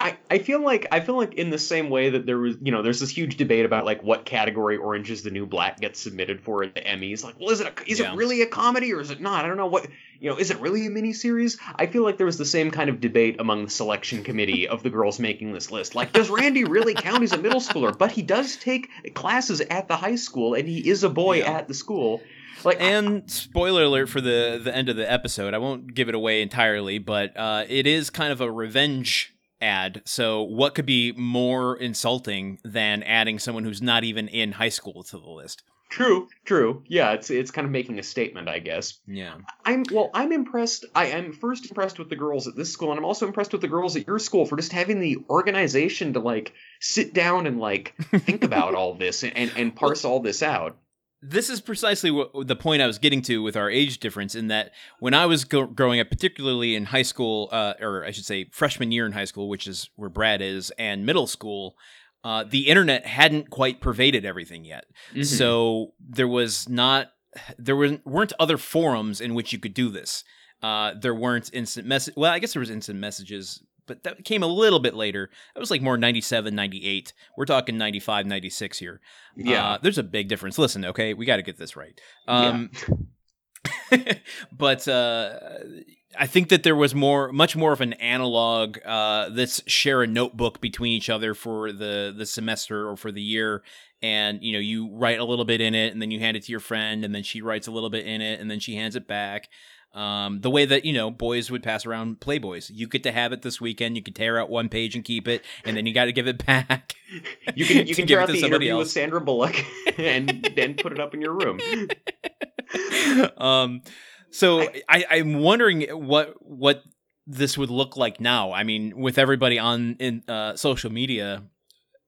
I, I feel like I feel like in the same way that there was you know there's this huge debate about like what category Orange is the New Black gets submitted for at the Emmys like well is it a, is yeah. it really a comedy or is it not I don't know what you know is it really a miniseries I feel like there was the same kind of debate among the selection committee of the girls making this list like does Randy really count as a middle schooler but he does take classes at the high school and he is a boy yeah. at the school like, and spoiler alert for the the end of the episode. I won't give it away entirely, but uh, it is kind of a revenge ad. So, what could be more insulting than adding someone who's not even in high school to the list? True, true. Yeah, it's it's kind of making a statement, I guess. Yeah. I'm well, I'm impressed. I am first impressed with the girls at this school, and I'm also impressed with the girls at your school for just having the organization to like sit down and like think about all this and and parse all this out this is precisely what the point I was getting to with our age difference. In that, when I was go- growing up, particularly in high school, uh, or I should say freshman year in high school, which is where Brad is, and middle school, uh, the internet hadn't quite pervaded everything yet. Mm-hmm. So there was not there weren't other forums in which you could do this. Uh, there weren't instant message. Well, I guess there was instant messages but that came a little bit later. That was like more 97, 98. We're talking 95, 96 here. Yeah. Uh, there's a big difference. Listen, okay, we got to get this right. Um, yeah. but uh, I think that there was more, much more of an analog. Uh, let's share a notebook between each other for the the semester or for the year, and you know you write a little bit in it, and then you hand it to your friend, and then she writes a little bit in it, and then she hands it back. Um, the way that you know boys would pass around Playboys, you get to have it this weekend. You can tear out one page and keep it, and then you got to give it back. You can you can tear out the interview else. with Sandra Bullock and then put it up in your room. Um, so I, I I'm wondering what what this would look like now. I mean, with everybody on in uh, social media,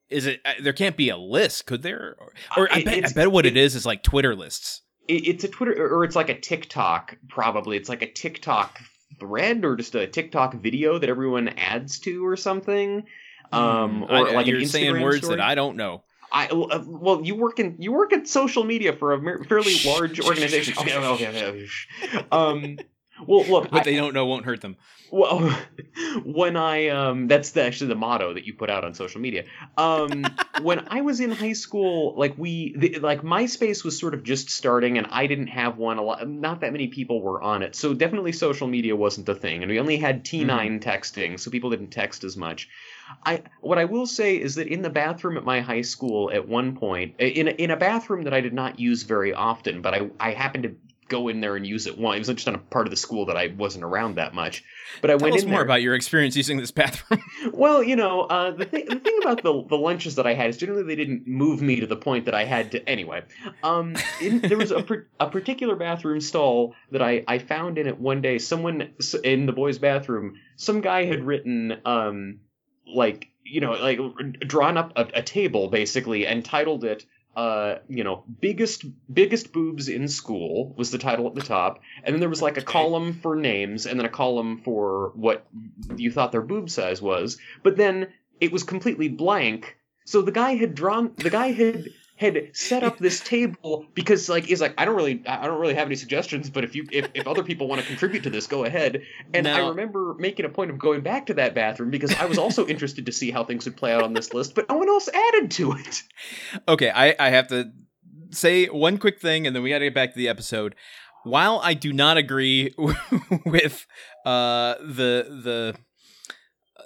is it uh, there can't be a list, could there? Or, or I, bet, I bet what it is is like Twitter lists it's a Twitter or it's like a TikTok probably. It's like a TikTok thread or just a TikTok video that everyone adds to or something. Um, hmm. or I, like you're saying words story. that I don't know. I uh, well, you work in you work in social media for a fairly large organization. okay, okay, okay. Um, well, look, what I, they don't know won't hurt them. Well, when I um, that's the, actually the motto that you put out on social media. Um, when I was in high school, like we, the, like MySpace was sort of just starting, and I didn't have one. A lot, not that many people were on it, so definitely social media wasn't the thing, and we only had T9 mm-hmm. texting, so people didn't text as much. I what I will say is that in the bathroom at my high school at one point in a, in a bathroom that I did not use very often, but I I happened to go in there and use it once. It was just on a part of the school that I wasn't around that much. But I Tell went in more there. about your experience using this bathroom. well, you know, uh, the thing the thing about the the lunches that I had is generally they didn't move me to the point that I had to. Anyway, um, in, there was a a particular bathroom stall that I I found in it one day. Someone in the boys' bathroom, some guy had written um like you know like drawn up a, a table basically and titled it uh, you know, biggest biggest boobs in school was the title at the top, and then there was like a column for names, and then a column for what you thought their boob size was. But then it was completely blank. So the guy had drawn the guy had had set up this table because like he's like I don't really I don't really have any suggestions, but if you if, if other people want to contribute to this, go ahead. And I remember making a point of going back to that bathroom because I was also interested to see how things would play out on this list, but no one else added to it. Okay, I, I have to say one quick thing, and then we got to get back to the episode. While I do not agree with uh, the the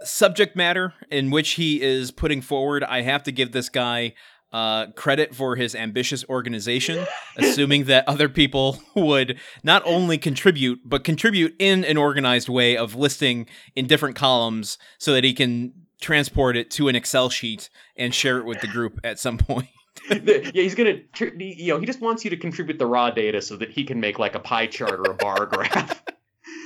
subject matter in which he is putting forward, I have to give this guy uh, credit for his ambitious organization, assuming that other people would not only contribute, but contribute in an organized way of listing in different columns so that he can transport it to an Excel sheet and share it with the group at some point. Yeah, he's gonna you know he just wants you to contribute the raw data so that he can make like a pie chart or a bar graph.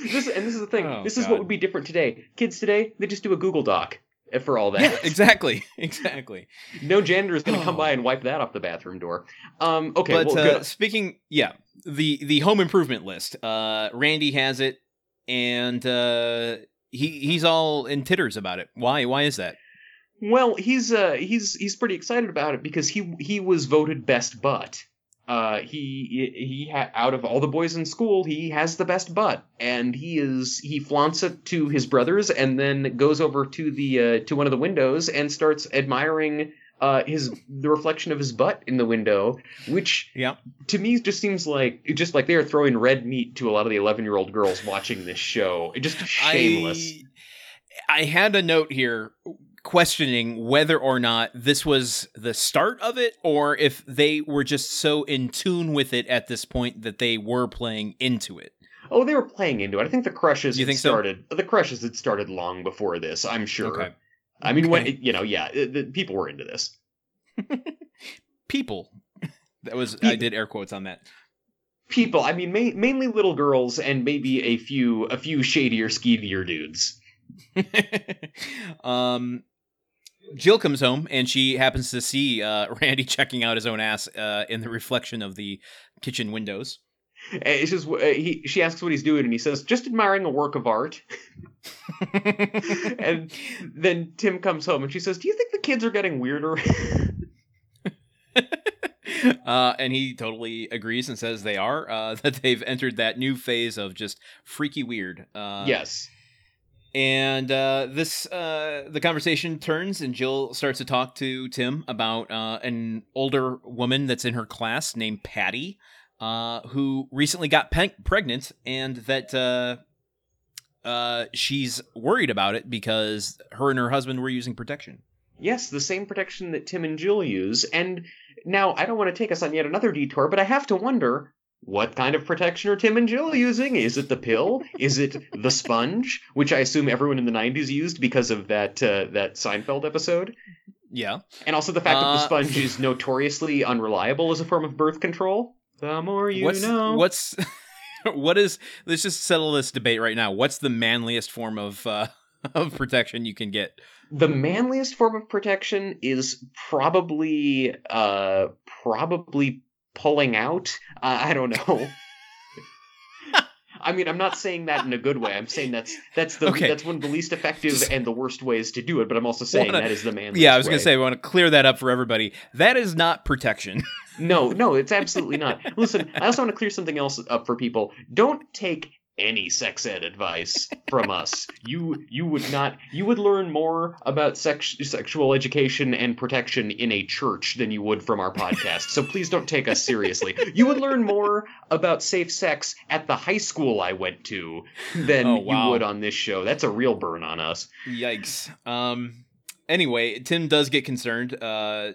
This and this is the thing. Oh, this is God. what would be different today. Kids today they just do a Google Doc for all that. Yeah, exactly, exactly. No janitor is going to come by and wipe that off the bathroom door. Um, okay, but well, uh, good. speaking, yeah, the the home improvement list. Uh, Randy has it, and uh, he he's all in titters about it. Why? Why is that? Well, he's uh, he's he's pretty excited about it because he he was voted best butt. Uh, he he ha- out of all the boys in school, he has the best butt, and he is he flaunts it to his brothers, and then goes over to the uh, to one of the windows and starts admiring uh, his the reflection of his butt in the window, which Yeah. to me just seems like just like they are throwing red meat to a lot of the 11 year old girls watching this show. It just shameless. I, I had a note here questioning whether or not this was the start of it or if they were just so in tune with it at this point that they were playing into it. Oh, they were playing into it. I think the crushes You think so? started. The crushes had started long before this. I'm sure. Okay. I mean, when you know, yeah, the, the people were into this. People. That was Pe- I did air quotes on that. People. I mean, ma- mainly little girls and maybe a few a few shadier, skeevier dudes. um, Jill comes home and she happens to see uh, Randy checking out his own ass uh, in the reflection of the kitchen windows. And It's just uh, he. She asks what he's doing, and he says, "Just admiring a work of art." and then Tim comes home, and she says, "Do you think the kids are getting weirder?" uh, and he totally agrees and says they are uh, that they've entered that new phase of just freaky weird. Uh, yes. And uh, this, uh, the conversation turns, and Jill starts to talk to Tim about uh, an older woman that's in her class named Patty, uh, who recently got pe- pregnant, and that uh, uh, she's worried about it because her and her husband were using protection. Yes, the same protection that Tim and Jill use. And now I don't want to take us on yet another detour, but I have to wonder what kind of protection are Tim and Jill using? Is it the pill? Is it the sponge, which I assume everyone in the '90s used because of that uh, that Seinfeld episode, Yeah. and also the fact that the Uh, sponge is notoriously unreliable as a form of birth control. The more you what's know. what's what is? Let's just settle this debate right now. What's the manliest form of uh, of protection you can get? the manliest form of protection is probably uh probably pulling out uh, i don't know i mean i'm not saying that in a good way i'm saying that's that's the Okay. that's one of the least effective and the worst ways to do it but i'm also saying Wanna- that is the man. Yeah, I was way. gonna say I want to clear that up for everybody. That is not protection. no no it's absolutely not listen i also want to clear something else up for people don't take any sex ed advice from us you you would not you would learn more about sex, sexual education and protection in a church than you would from our podcast so please don't take us seriously you would learn more about safe sex at the high school i went to than Oh, wow. you would on this show that's a real burn on us Yikes. Um. Anyway, Tim does get concerned. Uh,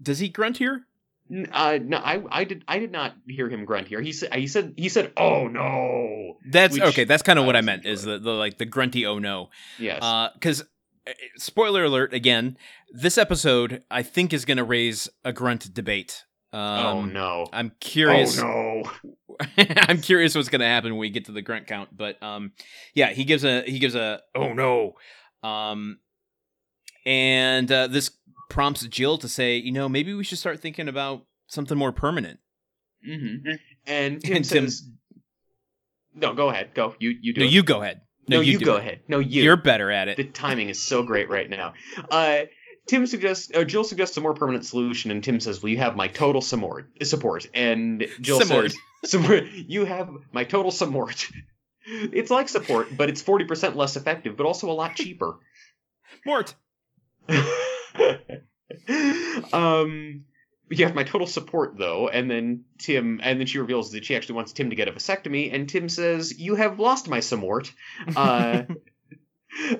does he grunt here? Uh, no i i did i did not hear him grunt here he said he said he said oh no That's Which okay. That's kind of what I meant. Is the, the like the grunty oh no. yes Because spoiler alert again. This episode I think is going to raise a grunt debate. Um, oh no I'm curious. Oh no I'm curious what's going to happen when we get to the grunt count, but um, yeah, he gives a he gives a oh no, um, and uh, this prompts Jill to say, you know, maybe we should start thinking about something more permanent. no. hmm And Tim And Tim- says, "No, go ahead. Go. You you do No, it. you go ahead. No, No, you, you, go it. ahead. No, you. You're better at it. the timing is so great right now. Uh, Tim suggests, uh, Jill suggests a more permanent solution, and Tim says, "Well, you have my total support." Support, and Jill Support. says, "Support, you have my total support." It's like support, but it's forty percent less effective, but also a lot cheaper. Mort. um, you have my total support though, and then Tim, and then she reveals that she actually wants Tim to get a vasectomy, and Tim says, "You have lost my support." Uh,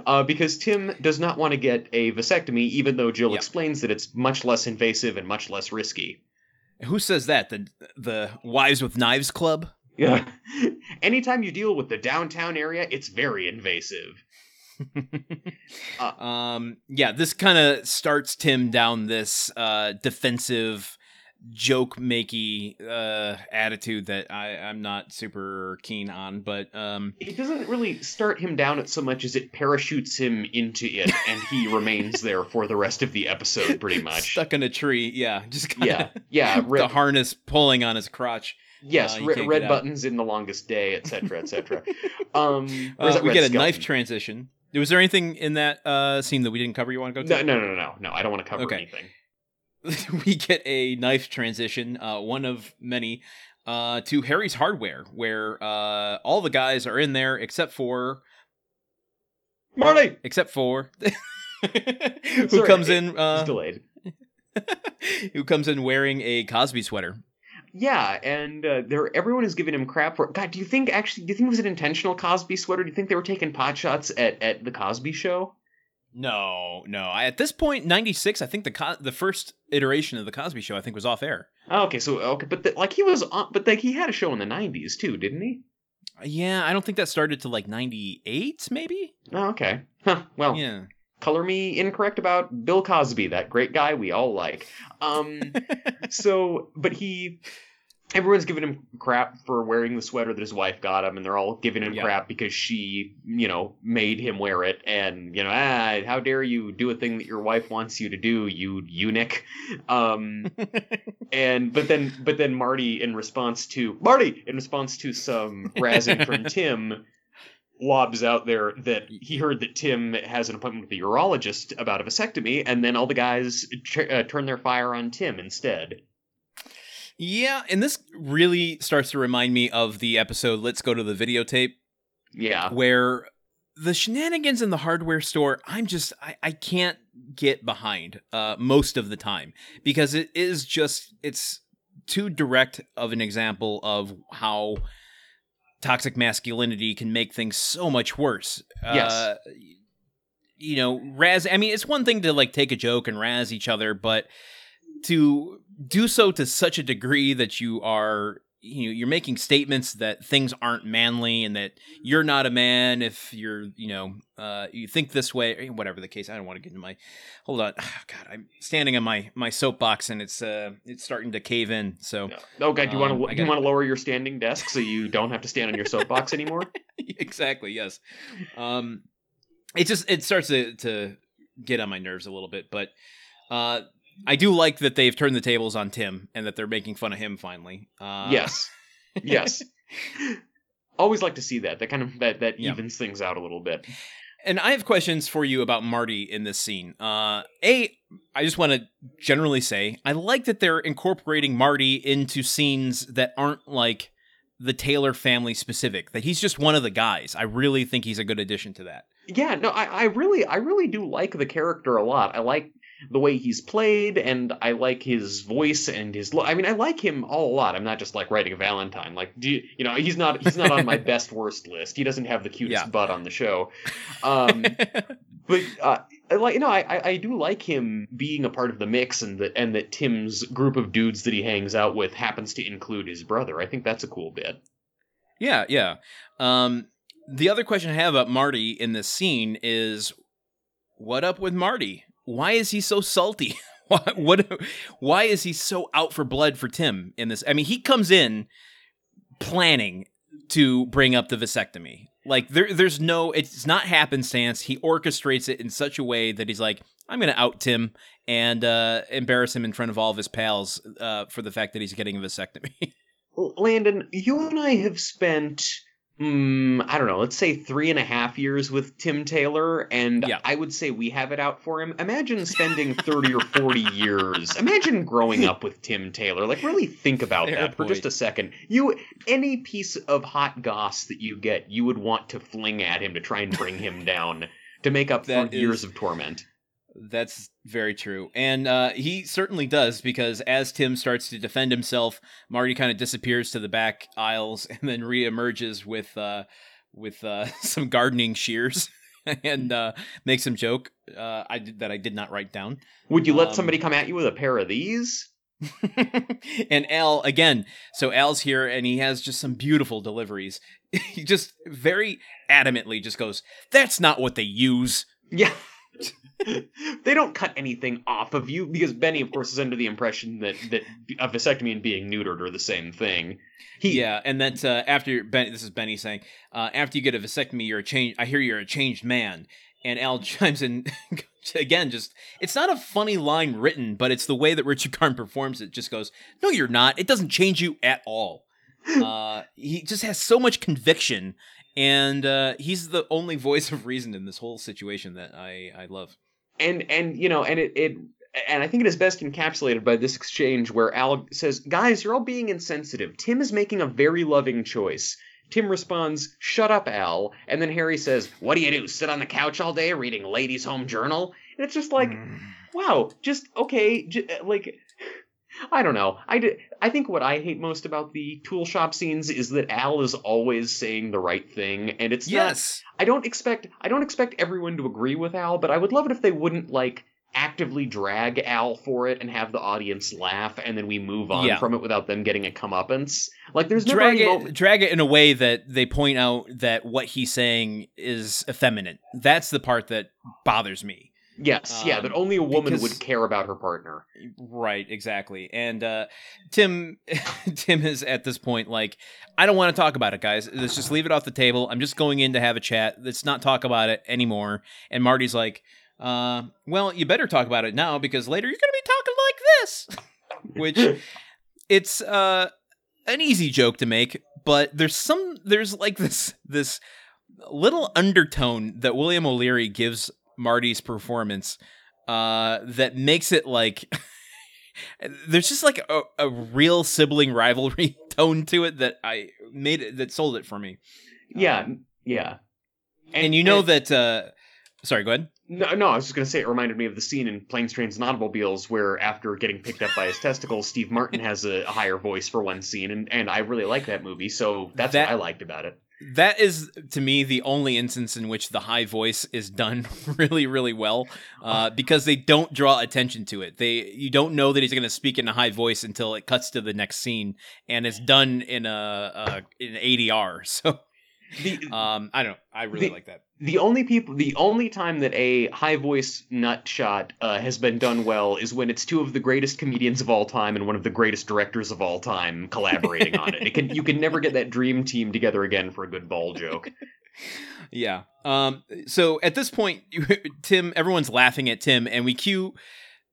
uh, because Tim does not want to get a vasectomy, even though Jill Yep. explains that it's much less invasive and much less risky. Who says that? The the Wives with Knives Club? Yeah. Anytime you deal with the downtown area, it's very invasive. um yeah, this kind of starts Tim down this uh defensive joke makey uh attitude that I I'm not super keen on, but um It doesn't really start him down it so much as it parachutes him into it, and he remains there for the rest of the episode, pretty much. stuck in a tree, yeah, just Yeah, yeah. the harness pulling on his crotch. yes, uh, re- red buttons in the longest day, etc., etc. um, Uh, we Red get a knife transition. Was there anything in that uh scene that we didn't cover you want to go No, to? no, no, no, no, no. I don't want to cover Okay. anything. we get a knife transition, uh, one of many, uh, to Harry's Hardware, where uh, all the guys are in there except for Marty, except for who Sorry, comes in uh, delayed. who comes in wearing a Cosby sweater. Yeah, and uh, there everyone is giving him crap for. God, do you think actually? Do you think it was an intentional Cosby sweater? Do you think they were taking pot shots at at the Cosby Show? No, no. I, at this point, ninety six. I think the co- the first iteration of the Cosby Show, I think, was off air. Oh, okay, so okay, but the, like he was on, but like he had a show in the '90s too, didn't he? Yeah, I don't think that started to like ninety eight, maybe. Oh, okay. Huh. Well, Yeah. Color me incorrect about Bill Cosby, that great guy we all like. Um, so, but he, everyone's giving him crap for wearing the sweater that his wife got him, and they're all giving him Yeah. crap because she, you know, made him wear it, and you know, ah, how dare you do a thing that your wife wants you to do, you eunuch. Um, and but then, but then Marty, in response to Marty, in response to some razzing from Tim. Lobs out there that he heard that Tim has an appointment with a urologist about a vasectomy, and then all the guys uh, turn their fire on Tim instead. Yeah, and this really starts to remind me of the episode Let's Go to the Videotape, Yeah, where the shenanigans in the hardware store, I'm just, I, I can't get behind uh, most of the time. Because it is just, it's too direct of an example of how toxic masculinity can make things so much worse. Yes. Uh, you know, Raz, I mean, it's one thing to like take a joke and Raz each other, but to do so to such a degree that you are you know you're making statements that things aren't manly and that you're not a man if you're you know uh you think this way eh, whatever the case i don't want to get into my hold on god i'm standing on my my soapbox and it's uh it's starting to cave in so Oh god, do you Um, want to do you want to lower your standing desk so you don't have to stand on your soapbox anymore? exactly yes um it just it starts to to get on my nerves a little bit but uh i do like that they've turned the tables on tim and that they're making fun of him finally uh yes, yes. Always like to see that. That kind of that that Yeah. evens things out a little bit. and i have questions for you about marty in this scene uh a i just want to generally say i like that they're incorporating marty into scenes that aren't like the taylor family specific that he's just one of the guys i really think he's a good addition to that Yeah, no, I, I really I really do like the character a lot. I like the way he's played, and I like his voice and his. Lo- I mean, I like him all a lot. I'm not just like writing a Valentine. Like, do you, you know, he's not he's not on my best worst list. He doesn't have the cutest Yeah. butt on the show. Um, but uh, like you know, I, I I do like him being a part of the mix, and that and that Tim's group of dudes that he hangs out with happens to include his brother. I think that's a cool bit. Yeah, yeah. Um, the other question I have about Marty in this scene is, what up with Marty? Why is he so salty? why, what? Why is he so out for blood for Tim in this? I mean, he comes in planning to bring up the vasectomy. Like there, there's no, it's not happenstance. He orchestrates it in such a way that he's like, I'm going to out Tim and uh, embarrass him in front of all of his pals uh, for the fact that he's getting a vasectomy. Landon, you and I have spent mm, I don't know, let's say three and a half years with Tim Taylor, and Yeah. I would say we have it out for him. Imagine spending 30 or 40 years. Imagine growing up with Tim Taylor. Like, really think about Fair that for just a second. You, any piece of hot goss that you get, you would want to fling at him to try and bring him down to make up for That years of torment. That's very true. And uh, he certainly does because as Tim starts to defend himself, Marty kind of disappears to the back aisles and then reemerges with uh, with uh, some gardening shears and uh, makes some joke uh, I did, that I did not write down. Would you let Um, somebody come at you with a pair of these? and Al again. So Al's here and he has just some beautiful deliveries. he just very adamantly just goes, "That's not what they use." Yeah. they don't cut anything off of you because Benny, of course, is under the impression that that a vasectomy and being neutered are the same thing. He, yeah, and that uh, after Ben, this is Benny saying, uh, after you get a vasectomy, you're a change. I hear you're a changed man. And Al chimes in again. Just it's not a funny line written, but it's the way that Richard Karn performs it. Just goes, no, you're not. It doesn't change you at all. Uh, he just has so much conviction, and uh, he's the only voice of reason in this whole situation that I I love. And and you know, and it it. And I think it is best encapsulated by this exchange where Al says, Guys, you're all being insensitive. Tim is making a very loving choice. Tim responds, Shut up, Al. And then Harry says, What do you do? Sit on the couch all day reading Ladies' Home Journal? And it's just like, mm. wow, just okay, j- like I don't know. I did, I think what I hate most about the tool shop scenes is that Al is always saying the right thing, and it's not. yes, I don't expect I don't expect everyone to agree with Al, but I would love it if they wouldn't like actively drag Al for it and have the audience laugh, and then we move on Yeah. from it without them getting a comeuppance. Like there's drag it moment. drag it in a way that they point out that what he's saying is effeminate. That's the part that bothers me. Yes, yeah, um, that only a woman because- would care about her partner. Right, exactly. And uh Tim Tim is at this point like I don't want to talk about it, guys. Let's just leave it off the table. I'm just going in to have a chat. Let's not talk about it anymore. And Marty's like, uh, well, you better talk about it now because later you're going to be talking like this. Which it's uh an easy joke to make, but there's some there's like this this little undertone that William O'Leary gives Marty's performance uh that makes it like there's just like a, a real sibling rivalry tone to it that I made it that sold it for me. Yeah, Um, yeah. And, you know that uh sorry, go ahead. No, no, I was just gonna say it reminded me of the scene in Planes, Trains, and Automobiles where after getting picked up by his testicles, Steve Martin has a, a higher voice for one scene, and, and I really like that movie, so that's That- what I liked about it. That is to me the only instance in which the high voice is done really, really well, uh, because they don't draw attention to it. They you don't know that he's going to speak in a high voice until it cuts to the next scene, and it's done in a, a in ADR. So The, um, I don't know. I really The- like that. the only people the only time that a high voice nut shot uh, has been done well is when it's two of the greatest comedians of all time and one of the greatest directors of all time collaborating on it. It can you can never get that dream team together again for a good ball joke. Yeah. Um. So at this point, Tim, everyone's laughing at Tim, and we cue.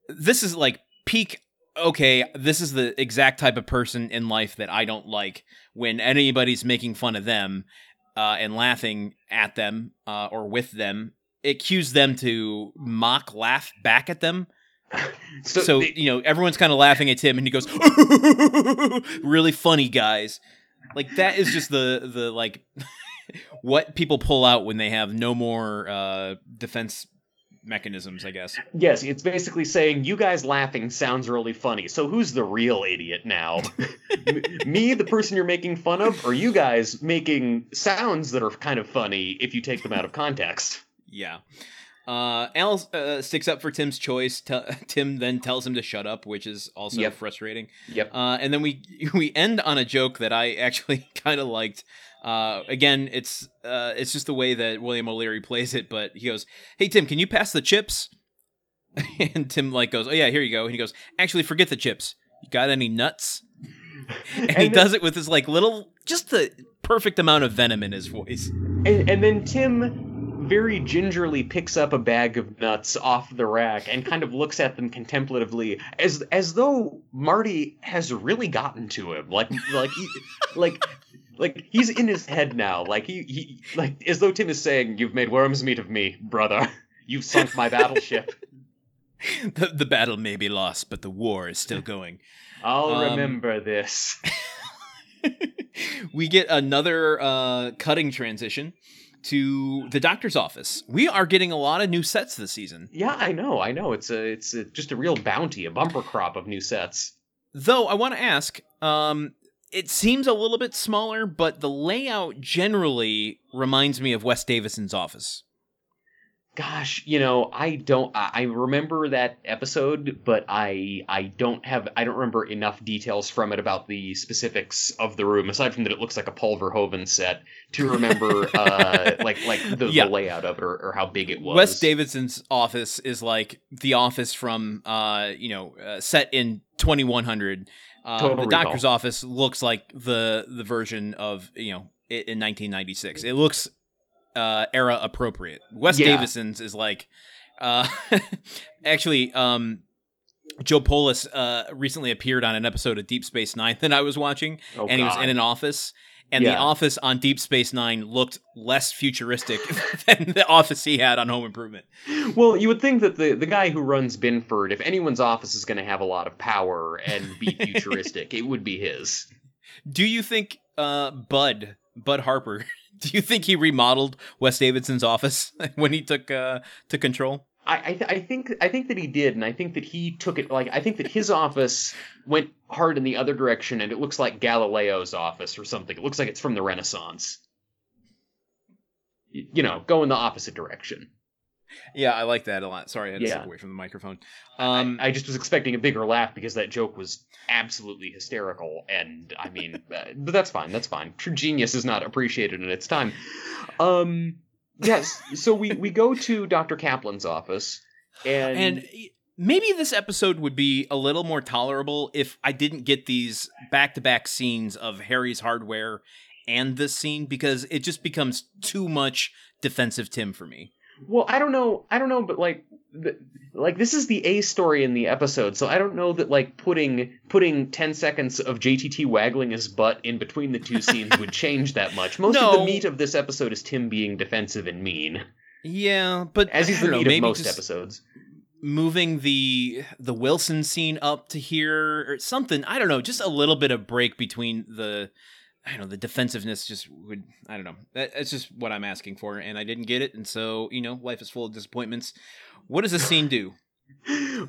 This is like peak. Okay, this is the exact type of person in life that I don't like. When anybody's making fun of them, uh, and laughing at them, uh, or with them, it cues them to mock laugh back at them. So, So, the- you know, everyone's kind of laughing at Tim, and he goes, "Really funny, guys." Like that is just the the like what people pull out when they have no more uh, defense mechanisms, I guess. yes, it's basically saying you guys laughing sounds really funny. So who's the real idiot now? Me, the person you're making fun of, or you guys making sounds that are kind of funny if you take them out of context? Yeah. Uh, Al uh, sticks up for Tim's choice. T- Tim then tells him to shut up, which is also Yep. frustrating. Yep. Uh, and then we we end on a joke that I actually kind of liked. Uh, again, it's uh, it's just the way that William O'Leary plays it. But he goes, "Hey Tim, can you pass the chips?" and Tim like goes, "Oh yeah, here you go." And he goes, "Actually, forget the chips. You got any nuts?" And, he And- does it with his like little, just the perfect amount of venom in his voice. And, and then Tim very gingerly picks up a bag of nuts off the rack and kind of looks at them contemplatively, as as though Marty has really gotten to him. Like like like like he's in his head now. Like he, he like as though Tim is saying, "You've made worms meat of me, brother. You've sunk my battleship." the, the battle may be lost, but the war is still going. I'll Um, remember this. we get another uh, cutting transition to the doctor's office. We are getting a lot of new sets this season. Yeah, I know, I know. It's a, it's a, just a real bounty, a bumper crop of new sets. Though I want to ask, um, it seems a little bit smaller, but the layout generally reminds me of Wes Davison's office. Gosh, you know, I don't. I remember that episode, but I I don't have. I don't remember enough details from it about the specifics of the room, aside from that it looks like a Paul Verhoeven set, to remember uh like like the, Yeah. the layout of it or, or how big it was. Wes Davidson's office is like the office from, uh, you know, uh, set in 2100. Uh, Total the Recall. doctor's office looks like the the version of you know in 1996. It looks uh, era appropriate. Wes Yeah. Davison's is like, uh, actually, um, Joe Polis uh, recently appeared on an episode of Deep Space Nine that I was watching, Oh, and he was in an office. And the office on Deep Space Nine looked less futuristic than the office he had on Home Improvement. Well, you would think that the, the guy who runs Binford, if anyone's office is going to have a lot of power and be futuristic, it would be his. Do you think uh, Bud Bud Harper? Do you think he remodeled Wes Davidson's office when he took uh, took control? I I, th- I think I think that he did, and I think that he took it like I think that his office went hard in the other direction, and it looks like Galileo's office or something. It looks like it's from the Renaissance. You know, go in the opposite direction. Yeah, I like that a lot. Sorry, I had to Yeah. step away from the microphone. Um, Um, I, I just was expecting a bigger laugh because that joke was absolutely hysterical, and I mean, uh, but that's fine. That's fine. True genius is not appreciated in its time. Um, yes. So we we go to Dr. Kaplan's office, and, and maybe this episode would be a little more tolerable if I didn't get these back to back scenes of Harry's hardware and this scene because it just becomes too much defensive Tim for me. well, I don't know. I don't know, but like. The, like this is the A story in the episode, so I don't know that like putting putting ten seconds of JTT waggling his butt in between the two scenes would change that much. Most of the meat of this episode is Tim being defensive and mean, Yeah, but as he's I the know, meat of most just- episodes. Moving the the Wilson scene up to here or something. I don't know, just a little bit of break between the I don't know, the defensiveness just would I don't know. That, that's just what I'm asking for and I didn't get it and so, you know, life is full of disappointments. What does this scene do?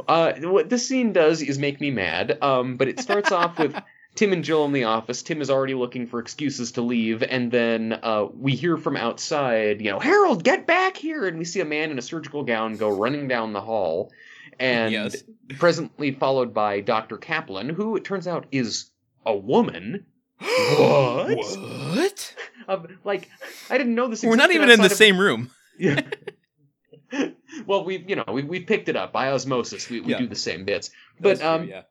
Uh, what this scene does is make me mad. Um, but it starts off with Tim and Jill in the office. Tim is already looking for excuses to leave, and then uh, we hear from outside, you know, Harold, get back here! And we see a man in a surgical gown go running down the hall, and Yes. presently followed by Doctor Kaplan, who it turns out is a woman. What? What? Um, like, I didn't know this. We're not even in the of- same room. Yeah. well, we you know we we picked it up by osmosis. We we Yeah. do the same bits, but true, um, yeah.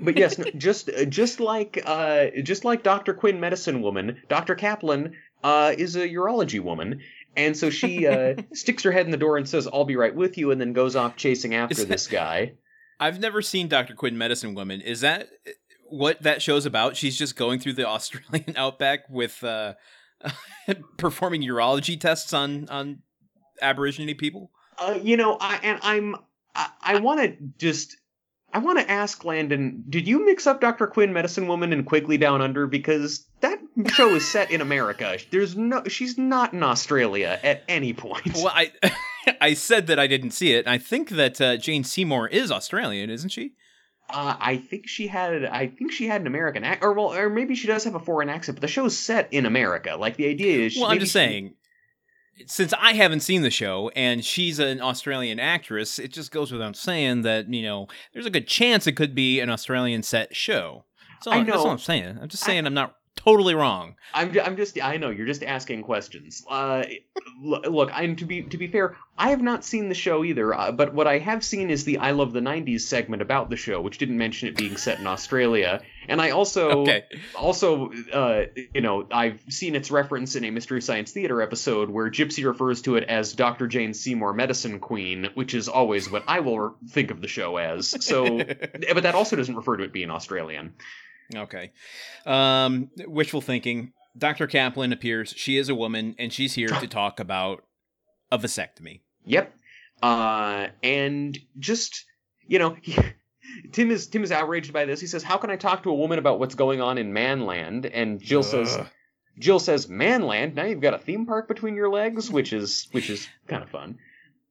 But yes, no, just just like uh just like Doctor Quinn, medicine woman, Doctor Kaplan uh is a urology woman. And so she uh, sticks her head in the door and says, "I'll be right with you," and then goes off chasing after that- this guy. I've never seen Dr. Quinn Medicine Woman. Is that what that show's about? She's just going through the Australian outback with uh performing urology tests on on aborigine people? Uh, you know, I and I'm I, I want to just I want to ask Landon, did you mix up Dr. Quinn, Medicine Woman, and Quigley Down Under because that show is set in America. There's no, she's not in Australia at any point. Well, I I said that I didn't see it. I think that uh, Jane Seymour is Australian, isn't she? Uh, I think she had, I think she had an American accent, or well, or maybe she does have a foreign accent, but the show's set in America. Like the idea is, she- Well, I'm just she- saying. Since I haven't seen the show and she's an Australian actress, it just goes without saying that you know there's a good chance it could be an Australian set show. So I that's all. I'm saying. I'm just saying I'm not totally wrong. I'm, ju- I'm just, I know you're just asking questions. Uh, look, I'm to be to be fair, I have not seen the show either. Uh, but what I have seen is the I Love the '90s segment about the show, which didn't mention it being set in Australia. And I also, Okay. also, uh, you know, I've seen its reference in a Mystery Science Theater episode where Gypsy refers to it as Dr. Jane Seymour Medicine Queen, which is always what I will think of the show as. So, but that also doesn't refer to it being Australian. Okay. Um, wishful thinking. Dr. Kaplan appears. She is a woman, and she's here to talk about a vasectomy. Yep. Uh, and just you know, he, Tim is Tim is outraged by this. He says, "How can I talk to a woman about what's going on in Manland?" And Jill says, "Jill says, Manland. Now you've got a theme park between your legs, which is which is kind of fun."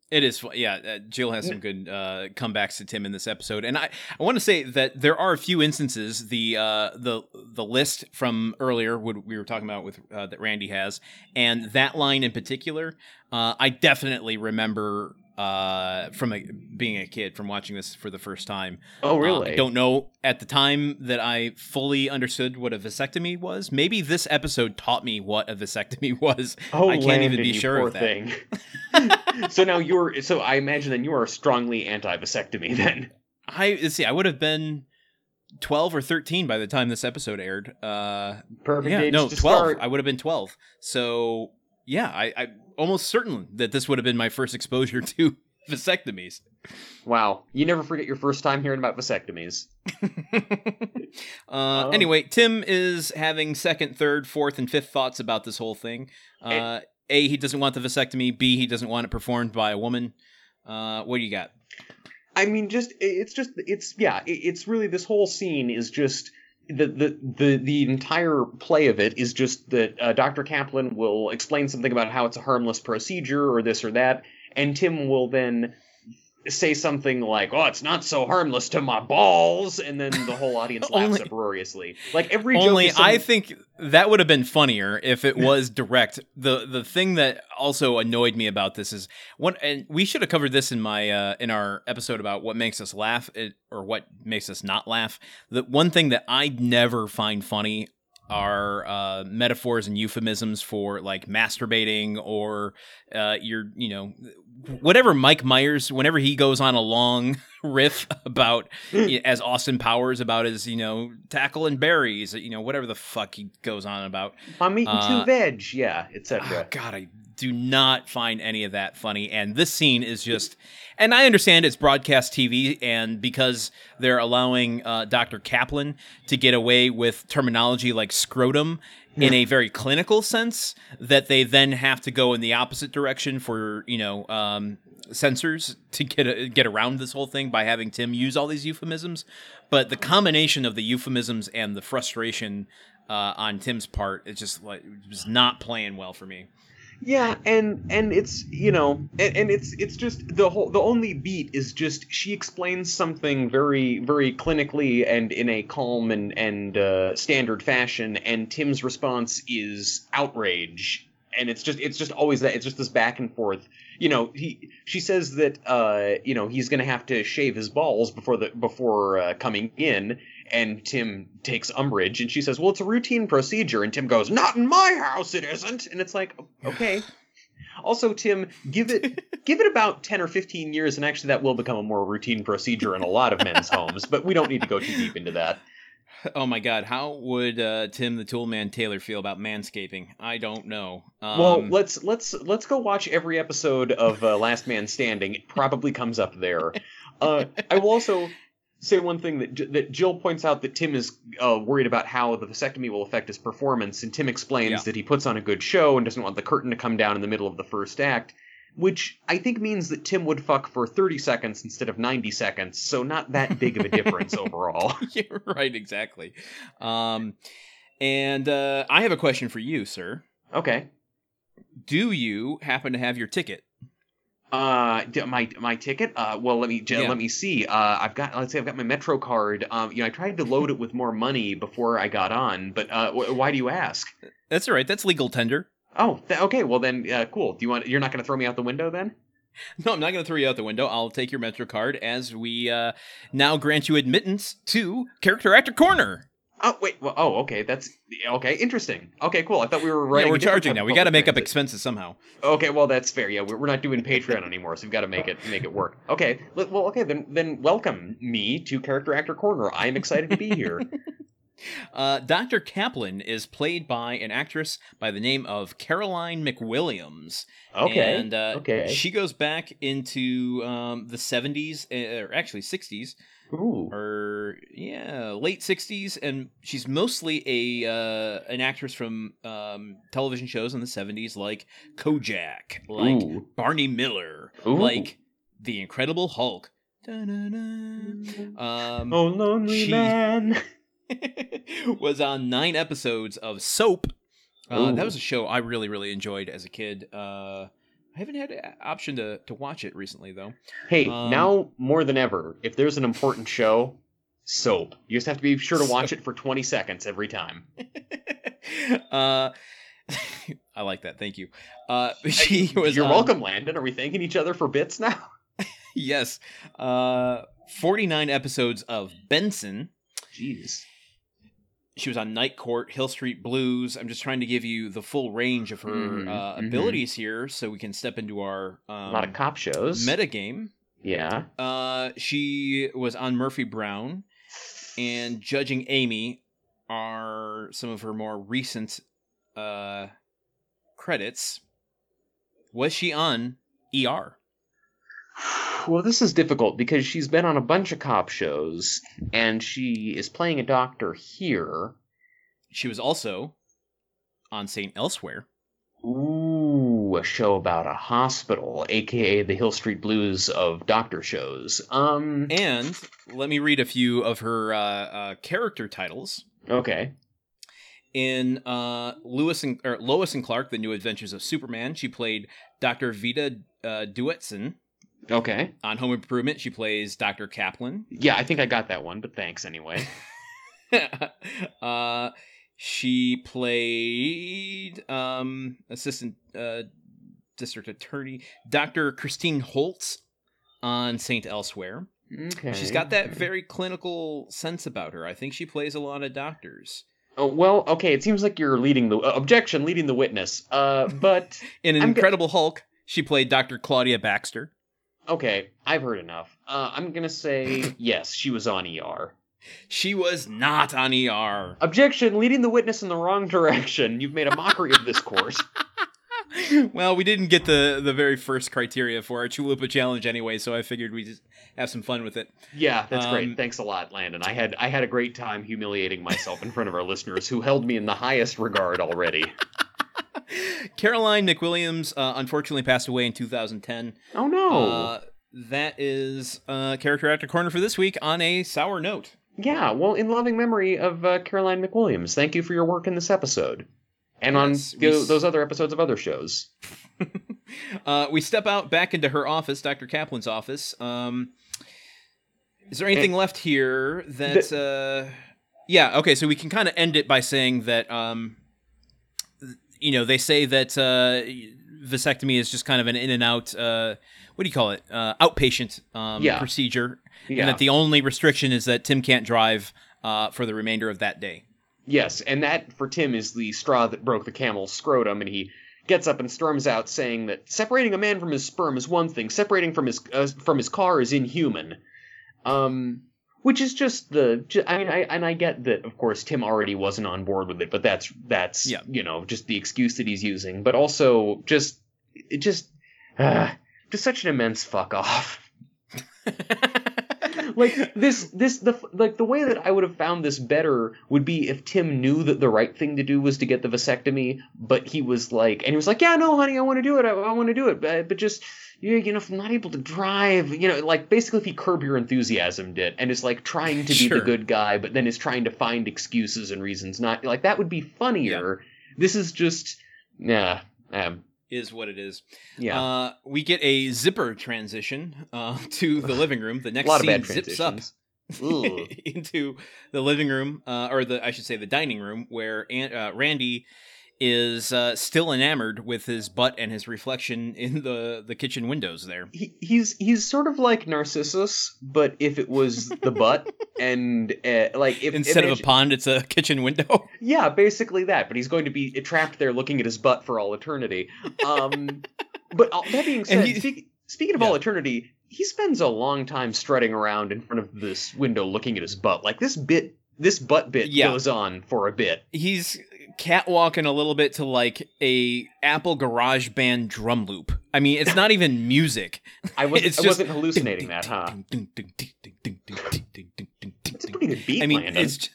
It is, yeah. Uh, Jill has some good uh, comebacks to Tim in this episode, and I, I want to say that there are a few instances. The uh, the the list from earlier, what we were talking about with uh, that Randy has, and that line in particular, uh, I definitely remember uh, from a, being a kid from watching this for the first time. Oh, Uh, really? I don't know at the time that I fully understood what a vasectomy was. Maybe this episode taught me what a vasectomy was. Oh, I can't even Landon, be you sure poor of that. thing. so now you're so I imagine then you are strongly anti-vasectomy then. I see. I would have been twelve or thirteen by the time this episode aired. Uh, Perfect yeah, age no, to twelve. start. I would have been twelve. So yeah, I, I almost certain that this would have been my first exposure to vasectomies. Wow, you never forget your first time hearing about vasectomies. uh, Oh. Anyway, Tim is having second, third, fourth, and fifth thoughts about this whole thing. Uh, a, he doesn't want the vasectomy. B, he doesn't want it performed by a woman. Uh, what do you got? I mean, just it's just it's yeah, it's really this whole scene is just the the the the entire play of it is just that uh, Dr. Kaplan will explain something about how it's a harmless procedure or this or that, and Tim will then say something like, "Oh, it's not so harmless to my balls," and then the whole audience laughs Only- uproariously. Like every Only some- I think that would have been funnier if it was direct. the The thing that also annoyed me about this is what, and we should have covered this in my uh, in our episode about what makes us laugh it, or what makes us not laugh. The one thing that I never find funny are uh, metaphors and euphemisms for like masturbating or uh, your you know whatever Mike Myers whenever he goes on a long riff about as Austin Powers about his, you know, tackle and berries, you know, whatever the fuck he goes on about. I'm eating uh, two veg, yeah, Oh, etc. God, I do not find any of that funny. And this scene is just, and I understand it's broadcast TV, and because they're allowing uh, Dr. Kaplan to get away with terminology like scrotum in a very clinical sense, that they then have to go in the opposite direction for, you know, um, censors to get get around this whole thing by having Tim use all these euphemisms. But the combination of the euphemisms and the frustration uh, on Tim's part, it's just like it was not playing well for me. Yeah, and and it's you know, and, and it's it's just the whole the only beat is just she explains something very very clinically and in a calm and and uh, standard fashion, and Tim's response is outrage, and it's just it's just always that it's just this back and forth. You know, he she says that uh you know he's gonna have to shave his balls before the before uh, coming in, and Tim takes umbrage, and she says, "Well, it's a routine procedure," and Tim goes, "Not in my house, it isn't." And it's like, okay. Also, Tim, give it give it about ten or fifteen years, and actually, that will become a more routine procedure in a lot of men's homes. But we don't need to go too deep into that. Oh my God, how would uh, Tim the Toolman Taylor feel about manscaping? I don't know. Um, well, let's let's let's go watch every episode of uh, Last Man Standing. It probably comes up there. Uh, I will also say one thing that that Jill points out that Tim is uh, worried about how the vasectomy will affect his performance, and Tim explains Yeah. that he puts on a good show and doesn't want the curtain to come down in the middle of the first act. Which I think means that Tim would fuck for 30 seconds instead of 90 seconds, so not that big of a difference overall. You're right, exactly. Um, and uh, I have a question for you, sir. Okay. Do you happen to have your ticket? Uh, my my ticket. Uh, well, let me j- Yeah. let me see. Uh, I've got let's say I've got my Metro card. Um, you know, I tried to load it with more money before I got on, but uh, wh- why do you ask? That's all right. That's legal tender. Oh, th- okay. Well then, uh, cool. Do you want? You're not going to throw me out the window then? No, I'm not going to throw you out the window. I'll take your Metro card as we uh, now grant you admittance to Character Actor Corner. Oh wait. Well, oh, okay. That's okay. Interesting. Okay, cool. I thought we were Yeah, we're charging now. We got to public make up expenses somehow. Okay, well that's fair. Yeah, we're we're not doing Patreon anymore, so we've got to make it make it work. Okay, well, okay then then welcome me to Character Actor Corner. I'm excited to be here. Uh, Dr. Kaplan is played by an actress by the name of Caroline McWilliams. Okay. And uh, okay. she goes back into um, the 70s, uh, or actually 60s, Ooh. or yeah, late 60s. And she's mostly a uh, an actress from um, television shows in the 70s like Kojak, like Ooh. Barney Miller, Ooh. like The Incredible Hulk. Um, Oh, lonely she- man. was on nine episodes of Soap. Uh, that was a show I really, really enjoyed as a kid. Uh, I haven't had an option to, to watch it recently, though. Hey, Um, now more than ever, if there's an important show, soap. You just have to be sure to watch Soap. it for 20 seconds every time. uh, I like that. Thank you. Uh, she was You're on- welcome, Landon. Are we thanking each other for bits now? Yes. Uh, 49 episodes of Benson. Jeez. She was on Night Court, Hill Street Blues. I'm just trying to give you the full range of her Mhm, uh, mhm. abilities here so we can step into our um, a lot of cop shows. meta game. yeah. Uh, she was on Murphy Brown, and Judging Amy are some of her more recent uh, credits. Was she on ER? Well, this is difficult because she's been on a bunch of cop shows, and she is playing a doctor here. She was also on St. Elsewhere. Ooh, a show about a hospital, aka the Hill Street Blues of doctor shows. Um, And let me read a few of her uh, uh, character titles. okay. In uh, Lewis and or Lois and Clark: The New Adventures of Superman, she played Dr. Vita uh, Duetson. Okay. On Home Improvement, she plays Dr. Kaplan. Yeah, I think I got that one, but thanks anyway. uh, she played um, assistant uh, district attorney Dr. Christine Holtz on Saint Elsewhere. Okay. She's got that very clinical sense about her. I think she plays a lot of doctors. Oh, well, okay, it seems like you're leading the uh, objection, leading the witness. Uh, but In I'm go- Incredible Hulk, she played Dr. Claudia Baxter. Okay, I've heard enough. Uh, I'm gonna say yes, she was on ER. She was not on ER. Objection, leading the witness in the wrong direction. You've made a mockery of this course. well, we didn't get the the very first criteria for our Chalupa challenge anyway, so I figured we'd just have some fun with it. Yeah, that's Um, great. Thanks a lot, Landon. I had I had a great time humiliating myself in front of our listeners who held me in the highest regard already. Caroline McWilliams uh, unfortunately passed away in 2010. Oh no. Uh, that is uh, character actor corner for this week on a sour note. yeah, well, in loving memory of uh, Caroline McWilliams, thank you for your work in this episode. And on Yes, we tho- those other episodes of other shows. Uh, we step out back into her office, Dr. Kaplan's office. Um, is there anything left here that? uh, yeah. Okay. So we can kind of end it by saying that. Um, you know, they say that uh, vasectomy is just kind of an in and out. Uh, what do you call it? Uh, outpatient um, Yeah. procedure, Yeah. and that the only restriction is that Tim can't drive uh, for the remainder of that day. Yes, and that for Tim is the straw that broke the camel's scrotum, and he gets up and storms out saying that separating a man from his sperm is one thing, separating from his uh, from his car is inhuman. Um, which is just the. I mean, I and I get that, of course, Tim already wasn't on board with it, but that's that's Yeah. you know just the excuse that he's using, but also just it just uh, just such an immense fuck off. like this this the like the way that I would have found this better would be if Tim knew that the right thing to do was to get the vasectomy, but he was like, and he was like, yeah, no, honey, I want to do it, I, I want to do it, but, but just you, you know, if I'm not able to drive, you know, like basically if he curb your enthusiasm did, and is like trying to be Sure. the good guy, but then is trying to find excuses and reasons not like that would be funnier. This is just, yeah, um, is what it is. yeah. Uh, we get a zipper transition uh, to the living room. The next scene zips up into the living room, uh, or the I should say the dining room, where An- uh, Randy is uh, still enamored with his butt and his reflection in the the kitchen windows. There, he, he's he's sort of like Narcissus, but if it was the butt and uh, like if instead of a pond, it's a kitchen window. yeah, basically that. But he's going to be trapped there looking at his butt for all eternity. Um, but all, that being said, he- speak, speaking of Yeah. all eternity, he spends a long time strutting around in front of this window looking at his butt. Like this bit this butt bit Yeah. goes on for a bit. He's catwalking a little bit to like a Apple Garage Band drum loop. I mean, it's not even music. I wasn't, It's I just- wasn't hallucinating that, huh? It's a pretty good beat, I mean, Landon. it's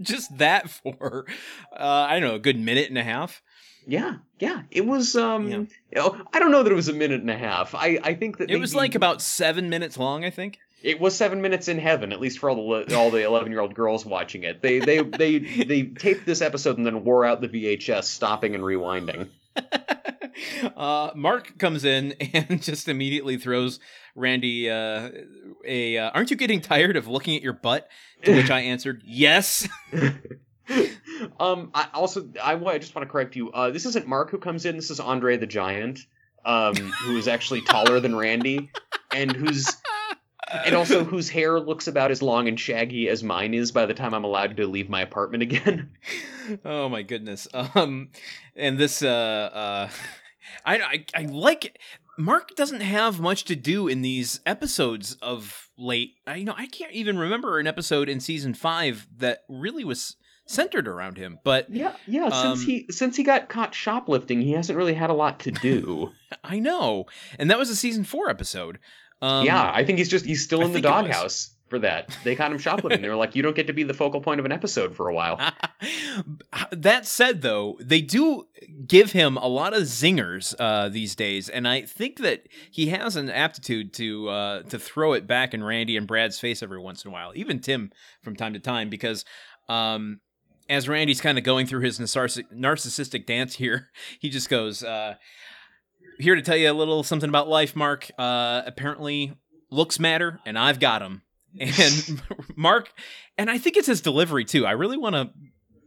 just that for uh, I don't know, a good minute and a half. Yeah, yeah. It was. Um, Yeah. you know, I don't know that it was a minute and a half. I, I think that It was like about seven minutes long, I think. It was seven minutes in heaven, at least for all the all the eleven year old girls watching it. They they they they taped this episode and then wore out the VHS, stopping and rewinding. uh, Mark comes in and just immediately throws Randy uh, a. Uh, Aren't you getting tired of looking at your butt? To which I answered, yes. um, I also I, I just want to correct you. Uh, this isn't Mark who comes in. This is Andre the Giant, um, who is actually taller than Randy, and who's and also whose hair looks about as long and shaggy as mine is by the time I'm allowed to leave my apartment again. oh my goodness. Um, and this, uh, uh, I, I, I like. Mark doesn't have much to do in these episodes of late. I, you know, I can't even remember an episode in season five that really was centered around him. But Yeah, yeah. Since Um, he since he got caught shoplifting, he hasn't really had a lot to do. I know, and that was a season four episode. Um, yeah, I think he's just he's still I in the think it was. doghouse for that. They caught him shoplifting. they were like, "You don't get to be the focal point of an episode for a while." that said, though, they do give him a lot of zingers uh, these days, and I think that he has an aptitude to uh, to throw it back in Randy and Brad's face every once in a while, even Tim from time to time, because. Um, as Randy's kind of going through his narciss- narcissistic dance here, he just goes, uh, "Here to tell you a little something about life, Mark. Uh, apparently, looks matter, and I've got them." And Mark, and I think it's his delivery too. I really want to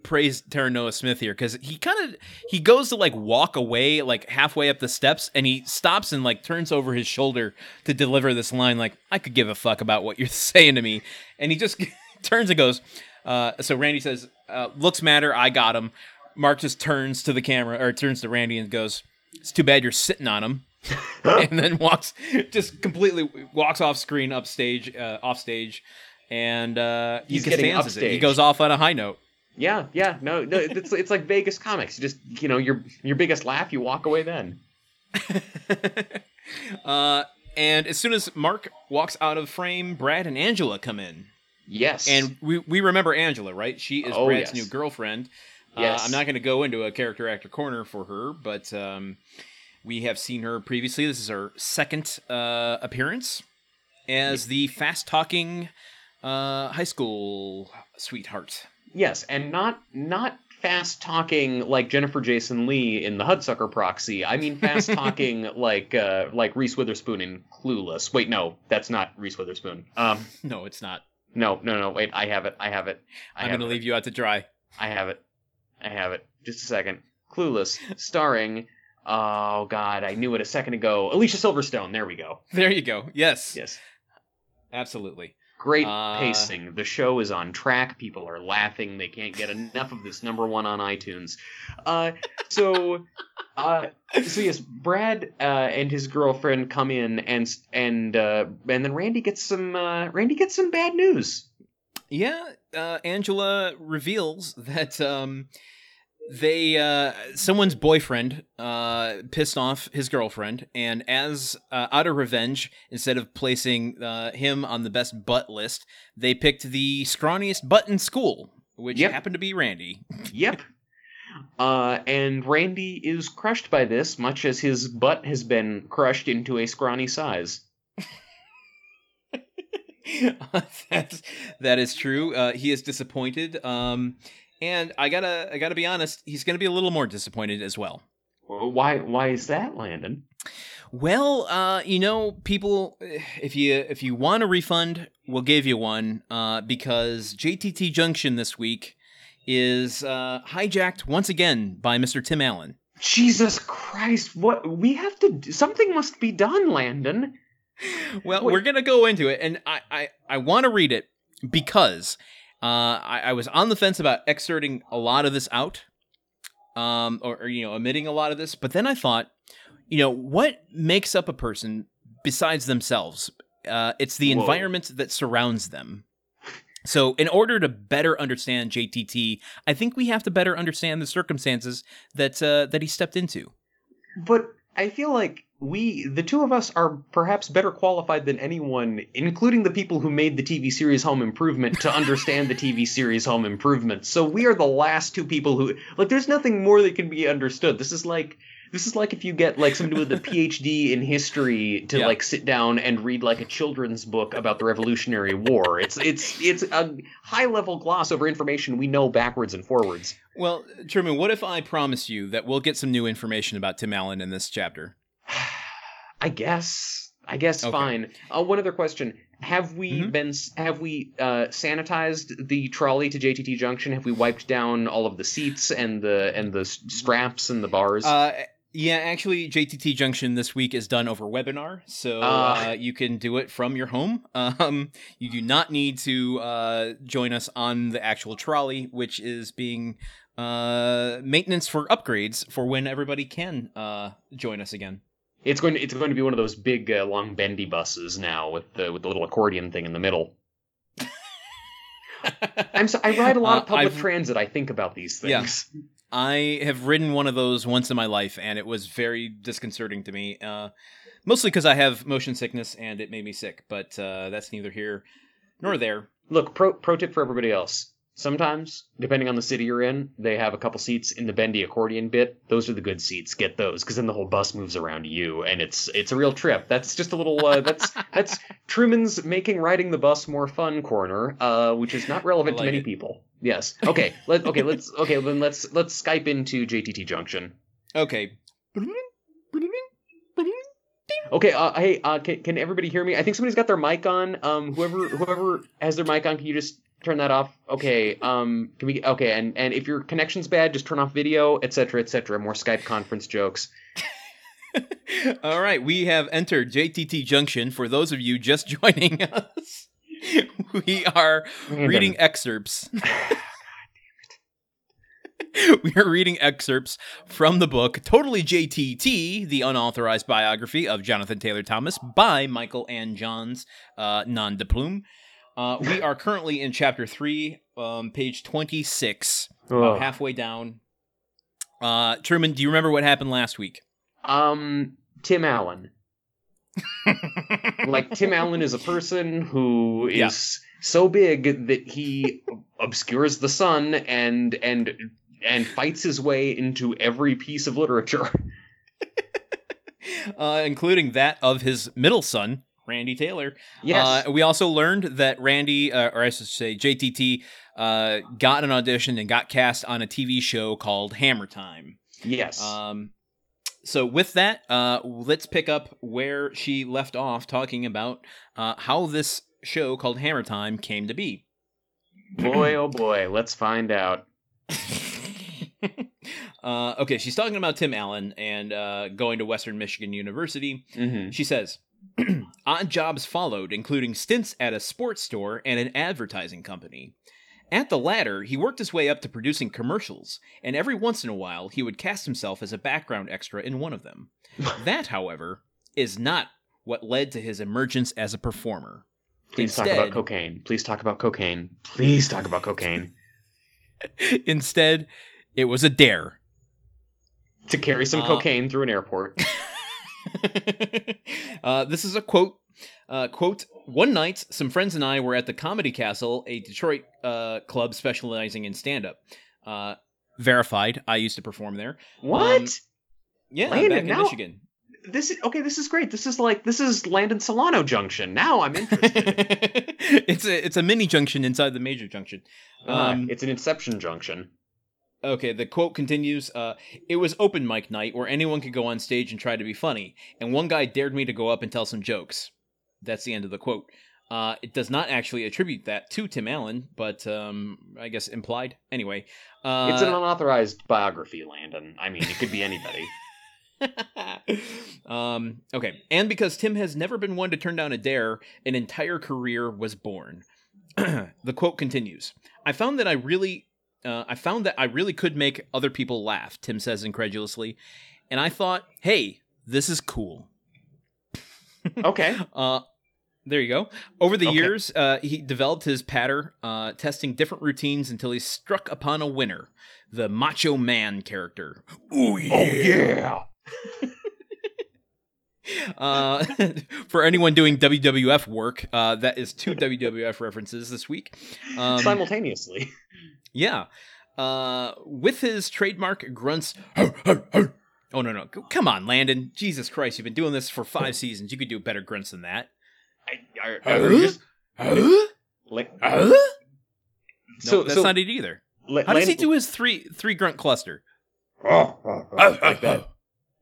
praise Taran Noah Smith here because he kind of he goes to like walk away like halfway up the steps and he stops and like turns over his shoulder to deliver this line like I could give a fuck about what you're saying to me and he just turns and goes uh, so Randy says uh, looks matter I got him Mark just turns to the camera or turns to Randy and goes it's too bad you're sitting on him and then walks just completely walks off screen upstage uh, off stage and uh, He's he getting stanzas it. He goes off on a high note. yeah, yeah. No, no. It's it's like Vegas comics. You just you know your your biggest laugh, you walk away then. uh, and as soon as Mark walks out of frame, Brad and Angela come in, Yes. and we we remember Angela, right? She is Oh, Brad's yes. new girlfriend. Yes. Uh, I'm not going to go into a character actor corner for her, but um, we have seen her previously. This is her second uh, appearance as the fast talking uh, high school sweetheart. yes, and not not fast talking like Jennifer Jason Lee in the Hudsucker Proxy. I mean fast talking like uh like Reese Witherspoon in Clueless. Wait, no, that's not Reese Witherspoon. Um, No, it's not. no, no, no. Wait, I have it. I have it. I I'm going to it. leave you out to dry. I have it. I have it. Just a second. Clueless, starring. Oh God, I knew it a second ago. Alicia Silverstone. There we go. There you go. Yes, Yes. absolutely. Great Uh, pacing. The show is on track. People are laughing. They can't get enough of this number one on iTunes. Uh, so, uh, so yes, Brad uh, and his girlfriend come in, and and uh, and then Randy gets some uh, Randy gets some bad news. Yeah, uh, Angela reveals that um, they uh, someone's boyfriend uh, pissed off his girlfriend, and as uh, out of revenge, instead of placing uh, him on the best butt list, they picked the scrawniest butt in school, which Yep. happened to be Randy. Yep. Uh, and Randy is crushed by this, much as his butt has been crushed into a scrawny size. That's that is true. Uh, he is disappointed, um, and I gotta I gotta be honest. He's gonna be a little more disappointed as well. Why? Why is that, Landon? Well, uh, you know, people, if you if you want a refund, we'll give you one. Uh, because JTT Junction this week is uh, hijacked once again by Mr. Tim Allen. Jesus Christ! What we have to? do- Something must be done, Landon. Well, Wait. we're gonna go into it, and I I, I want to read it because uh, I, I was on the fence about excerpting a lot of this out, um, or, or you know, omitting a lot of this, but then I thought, you know, what makes up a person besides themselves? Uh, it's the Whoa. environment that surrounds them. So, in order to better understand JTT, I think we have to better understand the circumstances that uh, that he stepped into. But I feel like we, the two of us, are perhaps better qualified than anyone, including the people who made the TV series Home Improvement, to understand the TV series Home Improvement. So we are the last two people who, like, there's nothing more that can be understood. This is like this is like if you get like somebody with a PhD in history to Yeah. like sit down and read like a children's book about the Revolutionary War. It's it's it's a high level gloss over information we know backwards and forwards. Well, Truman, what if I promise you that we'll get some new information about Tim Allen in this chapter? I guess. I guess Okay. fine. Uh, one other question: Have we Mhm. been? Have we uh, sanitized the trolley to JTT Junction? Have we wiped down all of the seats and the and the straps and the bars? Uh, yeah, actually, JTT Junction this week is done over webinar, so Ah. uh, you can do it from your home. Um, you do not need to uh, join us on the actual trolley, which is being uh, maintenance for upgrades for when everybody can uh, join us again. It's going to it's going to be one of those big uh, long bendy buses now with the with the little accordion thing in the middle. I'm so, I ride a lot of Uh, public I've- transit. I think about these things. Yeah. I have ridden one of those once in my life, and it was very disconcerting to me. Uh, mostly because I have motion sickness and it made me sick, but uh, that's neither here nor there. Look, pro pro tip for everybody else. Sometimes, depending on the city you're in, they have a couple seats in the bendy accordion bit. Those are the good seats. Get those, because then the whole bus moves around you, and it's it's a real trip. That's just a little. Uh, that's that's Truman's making riding the bus more fun corner, uh, which is not relevant I to many it. people. Yes. Okay. Let okay. Let's okay. Then let's let's Skype into JTT Junction. Okay. Okay. Uh, hey. Uh, can, can everybody hear me? I think somebody's got their mic on. Um. Whoever whoever has their mic on, can you just turn that off? Okay. Um. Can we? Okay. And and if your connection's bad, just turn off video, etc. etc. More Skype conference jokes. All right, we have entered JTT Junction. For those of you just joining us, we are reading excerpts. we are reading excerpts from the book Totally JTT, the unauthorized biography of Jonathan Taylor Thomas by Michael Ann Johns uh, non de plume. Uh, we are currently in chapter three, um, page 26, about halfway down. Uh, Truman, do you remember what happened last week? Um. Tim Allen. like Tim Allen is a person who is Yeah. so big that he obscures the sun and and and fights his way into every piece of literature. uh, including that of his middle son, Randy Taylor. Yes. Uh, we also learned that Randy, uh, or I should say JTT, uh, got an audition and got cast on a TV show called Hammer Time. yes. Um, so with that, uh, let's pick up where she left off, talking about uh, how this show called Hammer Time came to be. boy, oh boy, let's find out. uh, okay, she's talking about Tim Allen and uh, going to Western Michigan University. Mm-hmm. She says, Odd jobs followed, including stints at a sports store and an advertising company. At the latter, he worked his way up to producing commercials, and every once in a while he would cast himself as a background extra in one of them. that, however, is not what led to his emergence as a performer. Please talk about cocaine. Please talk about cocaine. Please talk about cocaine. Instead, it was a dare. To carry some Uh, cocaine through an airport. uh, this is a quote. Uh, quote: One night, some friends and I were at the Comedy Castle, a Detroit uh, club specializing in stand-up. Uh, verified. I used to perform there. What? Yeah, Landon, back in now- Michigan. this is okay. This is great. This is like this is Landon Solano Junction. Now I'm interested. it's a it's a mini junction inside the major junction. Ah, Um, it's an Inception Junction. Okay, the quote continues uh, It was open mic night where anyone could go on stage and try to be funny, and one guy dared me to go up and tell some jokes. That's the end of the quote. Uh, it does not actually attribute that to Tim Allen, but um, I guess implied. Anyway. Uh, it's an unauthorized biography, Landon. I mean, it could be anybody. um, okay, and because Tim has never been one to turn down a dare, an entire career was born. the quote continues: "I found that I really, uh, I found that I really could make other people laugh." Tim says incredulously, and I thought, "Hey, this is cool." Okay. Uh, There you go. Over the Okay. years, uh, he developed his patter, uh, testing different routines until he struck upon a winner, the Macho Man character. Ooh Oh yeah. Uh, for anyone doing WWF work, uh, that is two WWF references this week. Um, Simultaneously. Yeah. Uh, with his trademark grunts. Oh no no! Come on, Landon! Jesus Christ! You've been doing this for five seasons. You could do better grunts than that. I, I, I just, like, no, so that's so not it either. La- How does he do his three three grunt cluster? like that?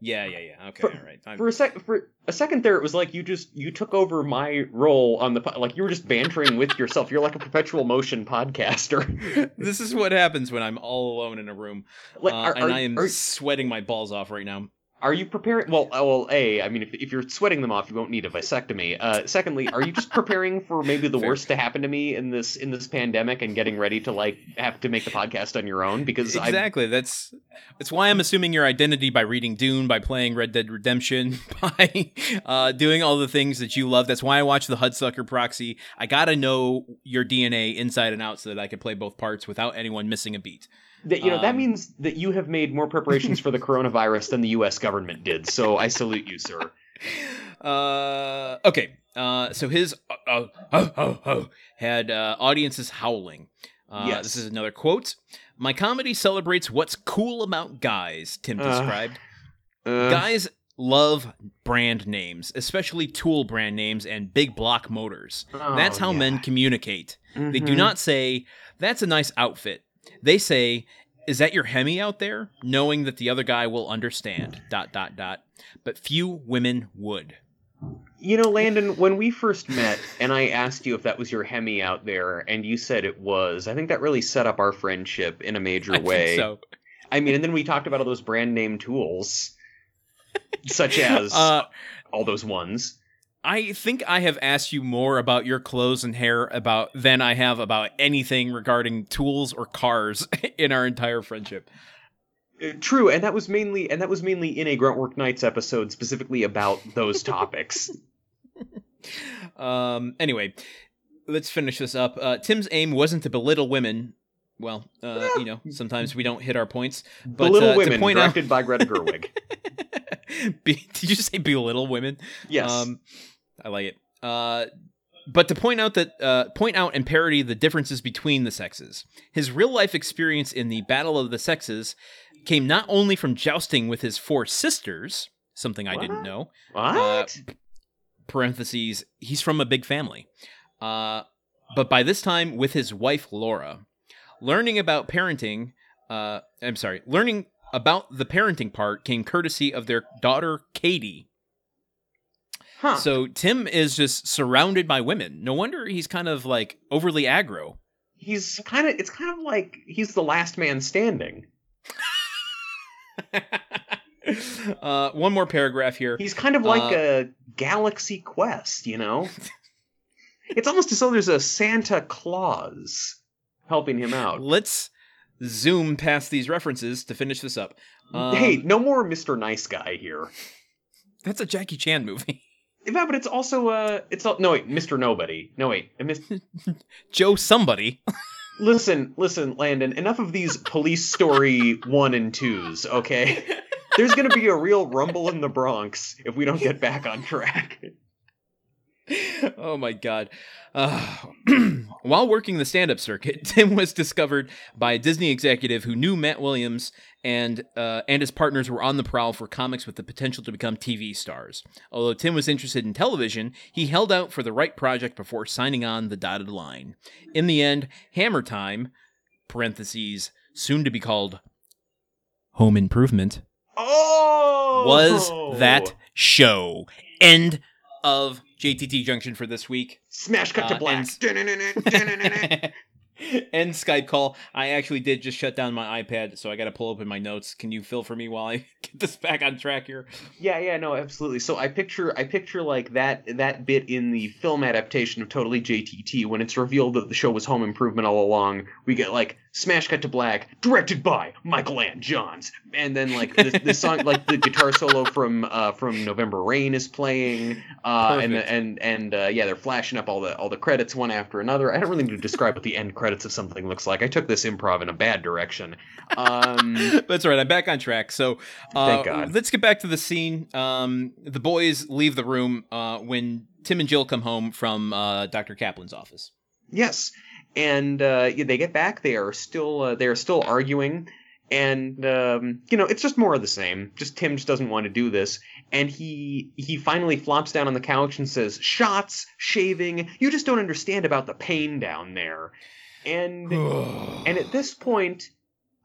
Yeah, yeah, yeah. Okay, For- all right. I'm- For a sec, for a second there, it was like you just you took over my role on the like you were just bantering with yourself. You're like a perpetual motion podcaster. this is what happens when I'm all alone in a room, Like, uh, and are- I am are- sweating my balls off right now. Are you preparing? Well, uh, well, a. I mean, if, if you're sweating them off, you won't need a vasectomy. Uh, secondly, are you just preparing for maybe the Fair. worst to happen to me in this in this pandemic and getting ready to like have to make the podcast on your own? Because I Exactly. That's that's why I'm assuming your identity by reading Dune, by playing Red Dead Redemption, by uh, doing all the things that you love. That's why I watch the Hudsucker proxy. I gotta know your DNA inside and out so that I can play both parts without anyone missing a beat. That you know that um, means that you have made more preparations for the coronavirus than the U.S. government did. So I salute you, sir. Uh, okay. Uh, so his uh, oh, oh, oh, had uh, audiences howling. Uh, Yes. This is another quote. My comedy celebrates what's cool about guys, Tim Uh, described. Uh, Guys love brand names, especially tool brand names and big block motors. oh, That's how yeah. men communicate. They do Mhm. not say, That's a nice outfit. They say, Is that your Hemi out there? Knowing that the other guy will understand. Dot, dot, dot. But few women would. You know, Landon, when we first met and I asked you if that was your Hemi out there, and you said it was, I think that really set up our friendship in a major I think way. so. I mean, and then we talked about all those brand name tools, such as Uh, all those ones. I think I have asked you more about your clothes and hair about than I have about anything regarding tools or cars in our entire friendship. Uh, True, and that was mainly and that was mainly in a Gruntwork Nights episode specifically about those topics. Um. Anyway, let's finish this up. Uh, Tim's aim wasn't to belittle women. Well, uh, you know, sometimes we don't hit our points. But the Little uh, to Women, point out- directed by Greta Gerwig. Be- did you say belittle women? Yes. Um, I like it. Uh, but to point out that uh, point out and parody the differences between the sexes. His real life experience in the Battle of the Sexes came not only from jousting with his four sisters, something I didn't know. what? Parentheses. He's from a big family. Uh, but by this time, with his wife Laura, learning about parenting. Uh, I'm sorry, learning about the parenting part came courtesy of their daughter Katie. huh. So Tim is just surrounded by women. No wonder he's kind of like overly aggro. he's kind of it's kind of like he's the last man standing. uh, one more paragraph here. He's kind of like Uh, a galaxy quest, you know? it's almost as though there's a Santa Claus helping him out. Let's zoom past these references to finish this up. Um, hey, no more Mr. Nice Guy here. that's a Jackie Chan movie. Yeah, but it's also uh it's al- no wait, Mr. Nobody. No wait, I missed Joe somebody. Listen, listen, Landon, enough of these police story one and twos, okay? There's gonna be a real rumble in the Bronx if we don't get back on track. Oh my god. Uh, while working the stand up circuit, Tim was discovered by a Disney executive who knew Matt Williams and uh, and his partners were on the prowl for comics with the potential to become TV stars. Although Tim was interested in television, he held out for the right project before signing on the dotted line. In the end, Hammer Time, parentheses, soon to be called Home Improvement, Oh was that show. End of JTT Junction for this week. smash cut to Uh, black? End Skype call. I actually did just shut down my iPad, so I got to pull open my notes. Can you fill for me while I get this back on track here? Yeah, yeah, no, absolutely. So I picture, I picture like that that bit in the film adaptation of Totally JTT when it's revealed that the show was Home Improvement all along. We get like smash cut to black, directed by Michael Ann Johns, and then like the, this song, like the guitar solo from uh, from November Rain is playing, uh, and and and uh, yeah, they're flashing up all the all the credits one after another. I don't really need to describe what the end credits of something looks like. I took this improv in a bad direction. Um, That's all right. I'm back on track. So, uh, Thank God. let's get back to the scene. Um, the boys leave the room uh, when Tim and Jill come home from uh, Dr. Kaplan's office. Yes, and uh, yeah, they get back. They are still uh, they are still arguing, and um, you know it's just more of the same. Just Tim just doesn't want to do this, and he he finally flops down on the couch and says, "Shots, shaving. You just don't understand about the pain down there." And and at this point.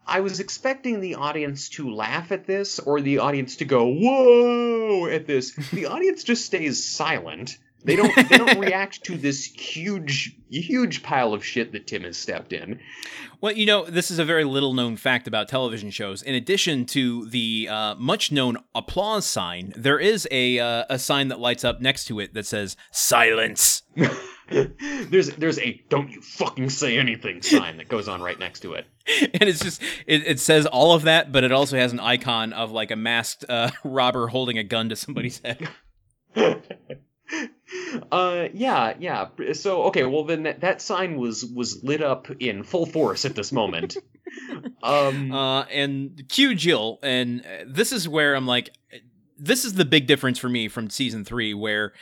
I was expecting the audience to laugh at this or the audience to go whoa at this. The audience just stays silent. They don't they don't react to this huge huge pile of shit that Tim has stepped in. Well, you know, this is a very little known fact about television shows. In addition to the uh, much known applause sign, there is a uh, a sign that lights up next to it that says "Silence." there's there's a don't you fucking say anything sign that goes on right next to it. and it's just it, it says all of that, but it also has an icon of like a masked uh, robber holding a gun to somebody's head. uh yeah yeah so okay well then that, that sign was was lit up in full force at this moment um Uh, and cue Jill, and uh, this is where I'm like, this is the big difference for me from season three, where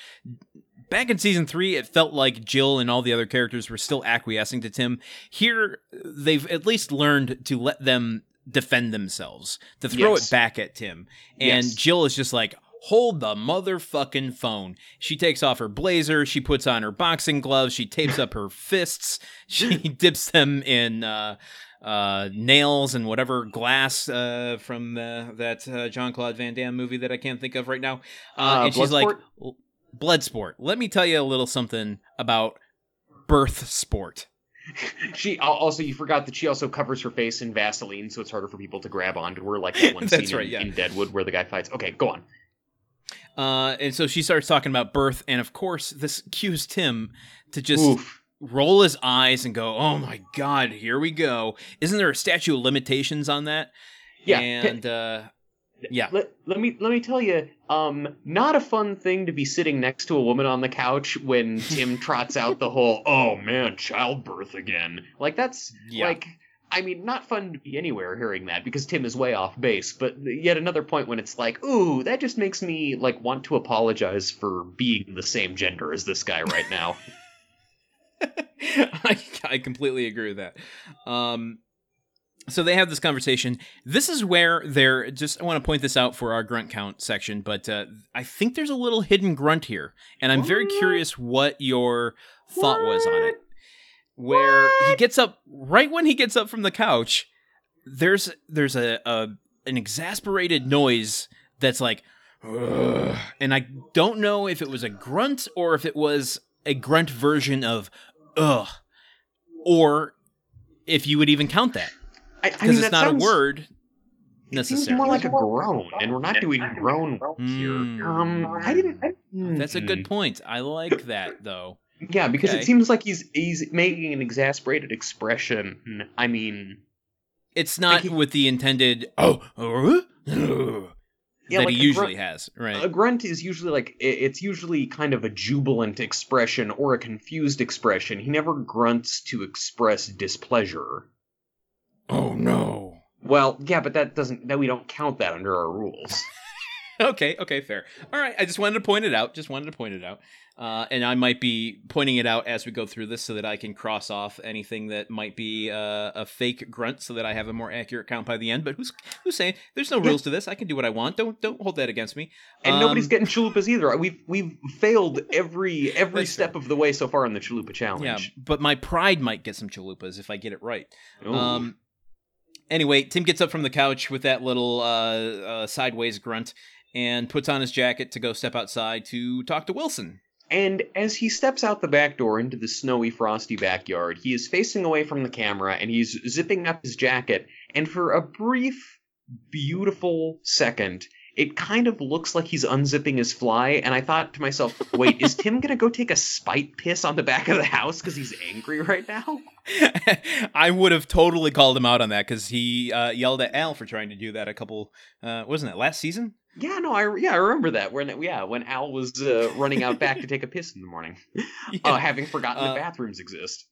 back in season three, it felt like Jill and all the other characters were still acquiescing to Tim. Here, they've at least learned to let them defend themselves, to throw Yes. it back at Tim. And Yes. Jill is just like, hold the motherfucking phone. She takes off her blazer, she puts on her boxing gloves, she tapes up her fists, she dips them in uh, uh, nails and whatever glass uh, from uh, that uh, Jean-Claude Van Damme movie that I can't think of right now. Uh, Uh, and she's like, Bloodsport? "L- Let me tell you a little something about birth sport. she also you forgot that she also covers her face in vaseline so it's harder for people to grab onto her like that one That's scene right, in, yeah. in deadwood where the guy fights okay go on Uh, and so she starts talking about birth, and of course, this cues Tim to just Oof. roll his eyes and go, "Oh my god, here we go!" Isn't there a statute of limitations on that? Yeah, and uh, yeah, let, let me let me tell you um not a fun thing to be sitting next to a woman on the couch when tim trots out the whole oh man childbirth again like that's Yeah. like I mean, not fun to be anywhere hearing that because Tim is way off base. But yet another point when it's like, ooh, that just makes me like want to apologize for being the same gender as this guy right now. I, I completely agree with that. Um, so they have this conversation. This is where they're just. I want to point this out for our grunt count section, but uh, I think there's a little hidden grunt here, and I'm very curious what your thought was on it. Where he gets up right when he gets up from the couch, there's there's a, a an exasperated noise that's like, "Ugh," and I don't know if it was a grunt or if it was a grunt version of ugh, or if you would even count that I, I because mean, it's that not sounds- a word It seems necessarily. more like a groan, and we're not doing groan here. Mm. Um, I didn't. That's a Hmm. good point. I like that though. Yeah, because Okay. it seems like he's he's making an exasperated expression. I mean, It's not Like he- with the intended oh, Yeah, that like he usually grunt- has, right? a grunt is usually like it's usually kind of a jubilant expression or a confused expression. He never grunts to express displeasure. oh no. Well, yeah, but that doesn't that we don't count that under our rules. Okay, okay, fair. All right, I just wanted to point it out. Just wanted to point it out. Uh, and I might be pointing it out as we go through this so that I can cross off anything that might be uh, a fake grunt so that I have a more accurate count by the end. But who's who's saying there's no rules to this? I can do what I want. Don't don't hold that against me. And Um, nobody's getting chalupas either. We've we've failed every every step of the way so far in the chalupa challenge. Yeah, but my pride might get some chalupas if I get it right. Ooh. Um. Anyway, Tim gets up from the couch with that little uh, uh, sideways grunt and puts on his jacket to go step outside to talk to Wilson. And as he steps out the back door into the snowy, frosty backyard, he is facing away from the camera and he's zipping up his jacket. And for a brief, beautiful second, it kind of looks like he's unzipping his fly, and I thought to myself, wait, is Tim gonna go take a spite piss on the back of the house because he's angry right now? I would have totally called him out on that because he uh, yelled at Al for trying to do that a couple, uh, wasn't it last season? Yeah, no, I yeah I remember that when yeah when Al was uh, running out back to take a piss in the morning, yeah. uh, having forgotten the bathrooms exist.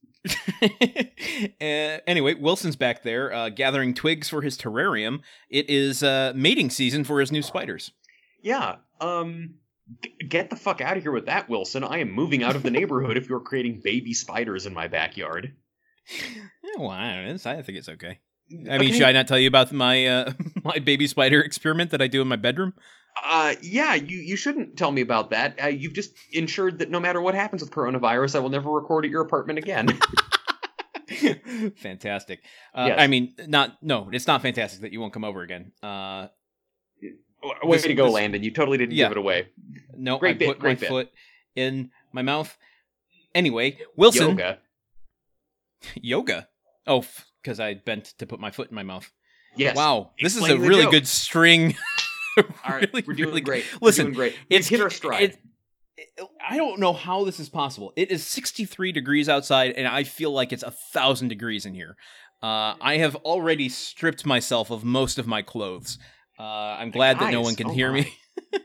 anyway, Wilson's back there uh, gathering twigs for his terrarium. It is uh, mating season for his new spiders. Yeah. Um. G- get the fuck out of here with that, Wilson. I am moving out of the neighborhood if you're creating baby spiders in my backyard. Yeah, well, I, I think it's okay. I mean, okay. should I not tell you about my uh, my baby spider experiment that I do in my bedroom? Uh, yeah, you, you shouldn't tell me about that. Uh, you've just ensured that no matter what happens with coronavirus, I will never record at your apartment again. fantastic. Uh, yes. I mean, not no, it's not fantastic that you won't come over again. Uh, Way this, to go, this, Landon! You totally didn't yeah. give it away. No, great I bit, put great my bit. foot in my mouth. Anyway, Wilson. Yoga. Yoga. Oh, because I bent to put my foot in my mouth. Yes. Wow, this is a really joke. good string All right, really, we're doing really great. Listen, we're doing great. It's hit our stride. It, it, I don't know how this is possible. It is 63 degrees outside, and I feel like it's a thousand degrees in here. Uh, I have already stripped myself of most of my clothes. Uh, I'm glad that no one can oh hear my. me.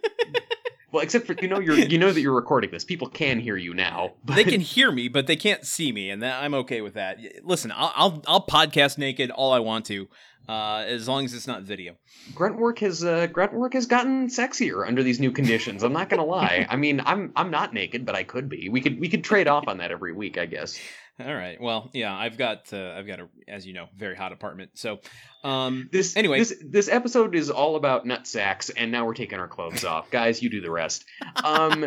well, except for you know you're you know that you're recording this. People can hear you now. But... They can hear me, but they can't see me, and that, I'm okay with that. Listen, I'll, I'll I'll podcast naked all I want to uh, as long as it's not video. Grunt work has uh, grunt work has gotten sexier under these new conditions. I'm not gonna lie. I mean, I'm I'm not naked, but I could be. We could we could trade off on that every week, I guess. All right. Well, yeah, I've got uh, I've got a as you know very hot apartment. So, um, this anyway, this this episode is all about nut sacks, and now we're taking our clothes off, guys. You do the rest. Um,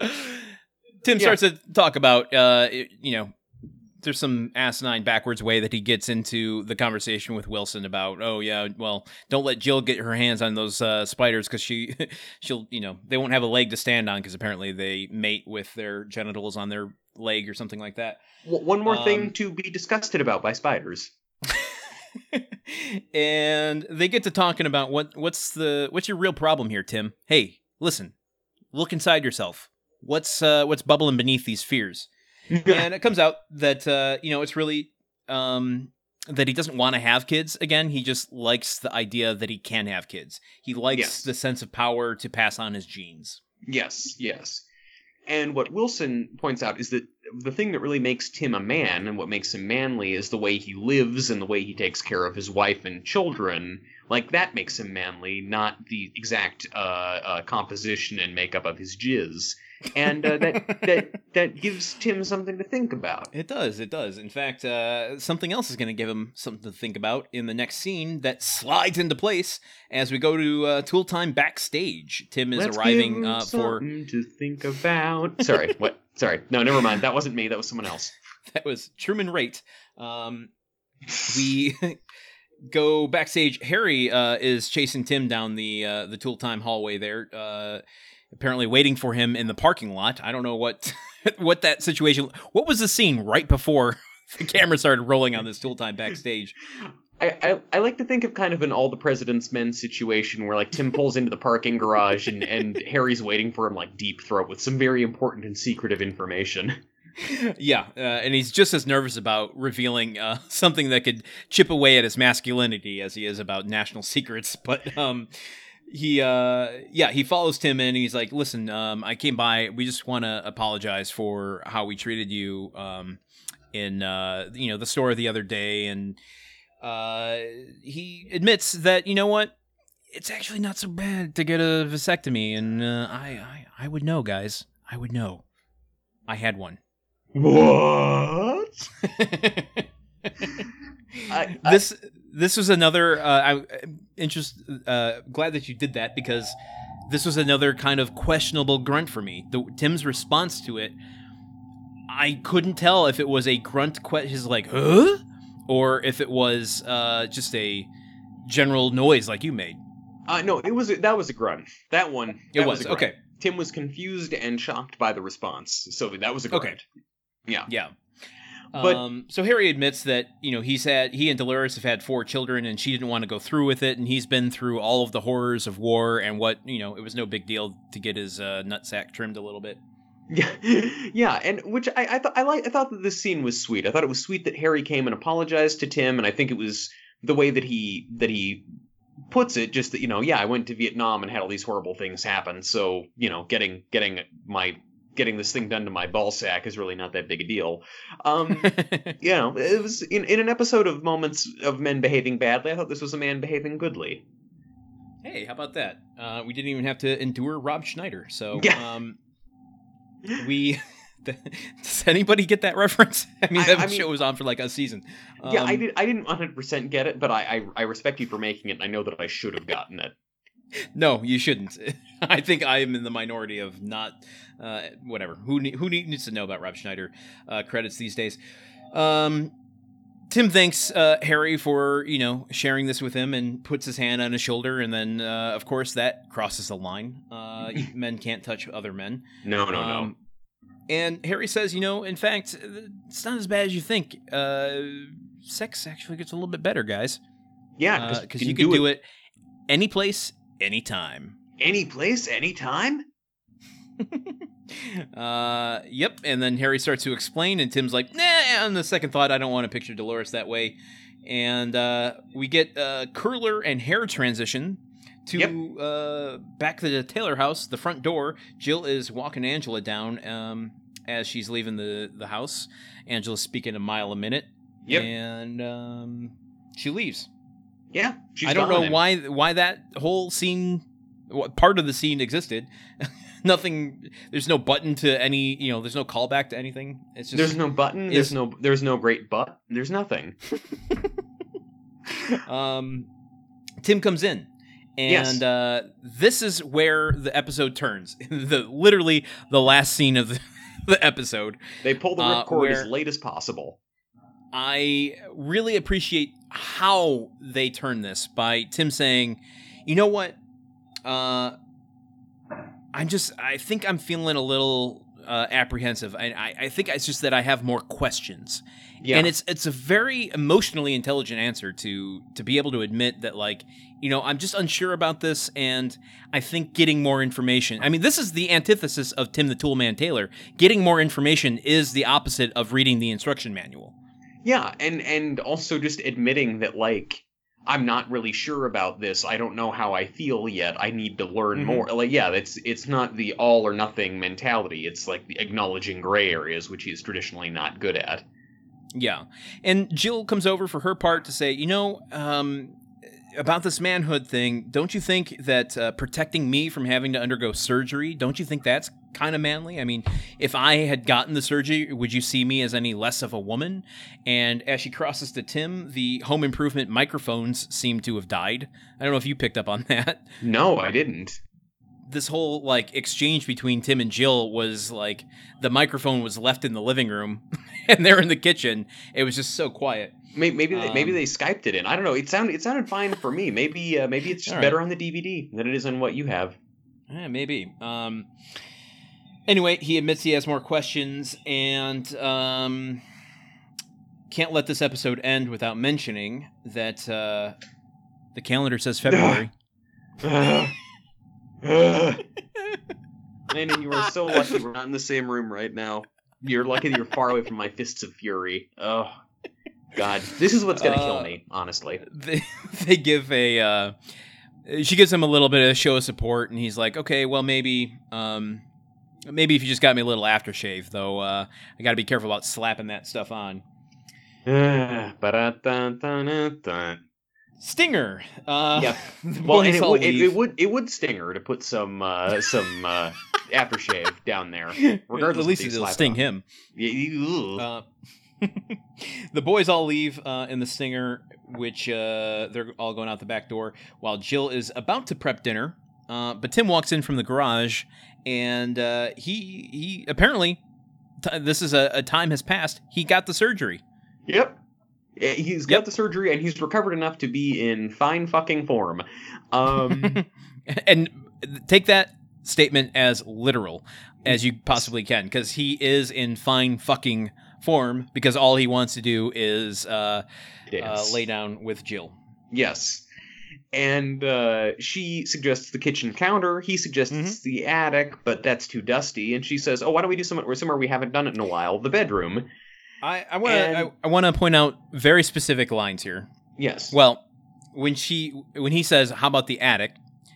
Tim yeah. starts to talk about uh, you know there's some asinine backwards way that he gets into the conversation with Wilson about, oh yeah, well, don't let Jill get her hands on those uh, spiders because she, she'll, you know, they won't have a leg to stand on because apparently they mate with their genitals on their leg or something like that. One more um, thing to be disgusted about by spiders. and they get to talking about what what's the what's your real problem here, Tim? Hey, listen, look inside yourself. What's uh, what's bubbling beneath these fears? and it comes out that uh, you know it's really um, that he doesn't want to have kids again. He just likes the idea that he can have kids. He likes yes. the sense of power to pass on his genes. Yes, yes. And what Wilson points out is that the thing that really makes Tim a man and what makes him manly is the way he lives and the way he takes care of his wife and children. Like that makes him manly, not the exact uh, uh, composition and makeup of his jizz and uh, that that that gives Tim something to think about. It does. It does. In fact, uh, something else is going to give him something to think about in the next scene that slides into place as we go to uh, Tool Time backstage. Tim is Let's arriving uh, for something to think about. Sorry, what? Sorry, no, never mind. That wasn't me. That was someone else. that was Truman Raitt. Um, we. go backstage. Harry uh, is chasing Tim down the uh, the Tool Time hallway there. Uh, apparently waiting for him in the parking lot. I don't know what what that situation. What was the scene right before the camera started rolling on this tool time backstage? I, I, I, like to think of kind of an all the president's men situation where like Tim pulls into the parking garage and, and Harry's waiting for him like deep throat with some very important and secretive information. Yeah, uh, and he's just as nervous about revealing uh, something that could chip away at his masculinity as he is about national secrets. But um, he uh yeah he follows tim in he's like listen um i came by we just want to apologize for how we treated you um in uh you know the store the other day. And uh he admits that you know what? It's actually not so bad to get a vasectomy and uh, I, I i would know guys. I would know. I had one. What? I, I, this this was another. Uh, I interest. Uh, glad that you did that because this was another kind of questionable grunt for me. The, Tim's response to it, I couldn't tell if it was a grunt. Que- his like, huh, or if it was uh, just a general noise like you made. Uh, no, it was that was a grunt. That one. That it was, was okay. Tim was confused and shocked by the response, so that was a grunt. Okay. Yeah. Yeah. But- um, so Harry admits that you know he's had he and Dolores have had four children, and she didn't want to go through with it, and he's been through all of the horrors of war, and what you know it was no big deal to get his uh, nutsack trimmed a little bit. Yeah, yeah, and which I, I thought I like. I thought that this scene was sweet. I thought it was sweet that Harry came and apologized to Tim, and I think it was the way that he that he puts it. Just that you know, yeah, I went to Vietnam and had all these horrible things happen. So you know, getting getting my getting this thing done to my ball sack is really not that big a deal. Um, you know, it was in in an episode of moments of men behaving badly. I thought this was a man behaving goodly. hey, how about that? Uh, we didn't even have to endure Rob Schneider, so Yeah. um, we. Does anybody get that reference? I mean, that I mean- show was on for like a season. yeah, I Um, did. I didn't 100 percent get it, but I, I I respect you for making it. and I know that I should have gotten it. No, you shouldn't. I think I am in the minority of not. Uh, whatever. Who ne- who needs to know about Rob Schneider uh, credits these days? Um, Tim thanks uh, Harry for you know sharing this with him and puts his hand on his shoulder, and then uh, of course that crosses the line. Uh, men can't touch other men. No, no, no. Um, And Harry says, you know, in fact, it's not as bad as you think. Uh, sex actually gets a little bit better, guys. Yeah, because you can do it any place, anytime. any place, anytime. uh, yep. And then Harry starts to explain, and Tim's like, nah, on the second thought, I don't want to picture Dolores that way. And uh, we get uh, curler and hair transition to Yep. uh, back to the Taylor house, the front door. Jill is walking Angela down um, as she's leaving the, the house. Angela's speaking a mile a minute. Yep. And um, she leaves. Yeah, I don't know why why that whole scene, what part of the scene existed. Nothing. There's no button to any. You know, there's no callback to anything. It's just There's no button. There's no. There's no great butt. There's nothing. um, Tim comes in, and Yes. uh, this is where the episode turns. the literally the last scene of the, the episode. They pull the Uh, ripcord as late as possible. I really appreciate how they turn this by Tim saying, "You know what? Uh, I'm just. I think I'm feeling a little uh, apprehensive. I, I, I think it's just that I have more questions, Yeah, and it's it's a very emotionally intelligent answer to to be able to admit that like." You know, I'm just unsure about this, and I think getting more information. I mean, this is the antithesis of Tim the Toolman Taylor. Getting more information is the opposite of reading the instruction manual. Yeah, and and also just admitting that like I'm not really sure about this. I don't know how I feel yet. I need to learn Mhm. more. Like yeah, it's it's not the all or nothing mentality. It's like the acknowledging gray areas, which he's traditionally not good at. Yeah. And Jill comes over for her part to say, you know, um, about this manhood thing, don't you think that uh, protecting me from having to undergo surgery, don't you think that's kind of manly? I mean, if I had gotten the surgery, would you see me as any less of a woman? And as she crosses to Tim, the home improvement microphones seem to have died. I don't know if you picked up on that. No, I didn't. This whole like exchange between Tim and Jill was like the microphone was left in the living room and they're in the kitchen. It was just so quiet. Maybe maybe they, maybe Um, they skyped it in. I don't know. It sounded it sounded fine for me. Maybe uh, maybe it's just right. better on the DVD than it is on what you have. Yeah, maybe. Um, anyway, he admits he has more questions and um, can't let this episode end without mentioning that uh, the calendar says February. Landon, you are so lucky we're not in the same room right now. You're lucky that you're far away from my fists of fury. Oh, God, this is what's gonna kill Uh, me. Honestly, they, they give a. Uh, she gives him a little bit of show of support, and he's like, "Okay, well, maybe, um, maybe if you just got me a little aftershave, though, uh, I got to be careful about slapping that stuff on." Stinger. Uh, Yeah. Well, it, would, it, it would it would sting her to put some uh, some uh, aftershave down there. regardless At least it'll sting on. him. Yeah, Uh, the boys all leave uh, in the Stinger, which uh, they're all going out the back door, while Jill is about to prep dinner. Uh, but Tim walks in from the garage, and uh, he he apparently t- this is a, a time has passed. He got the surgery. Yep. He's got Yep. the surgery and he's recovered enough to be in fine fucking form. Um, and take that statement as literal as you possibly can, because he is in fine fucking form because all he wants to do is uh, uh, lay down with Jill. Yes. And uh, she suggests the kitchen counter. He suggests Mhm. the attic, but that's too dusty. And she says, "Oh, why don't we do somewhere somewhere we haven't done it in a while? The bedroom." I, I want to I, I want to point out very specific lines here. Yes. Well, when she when he says, "How about the attic?"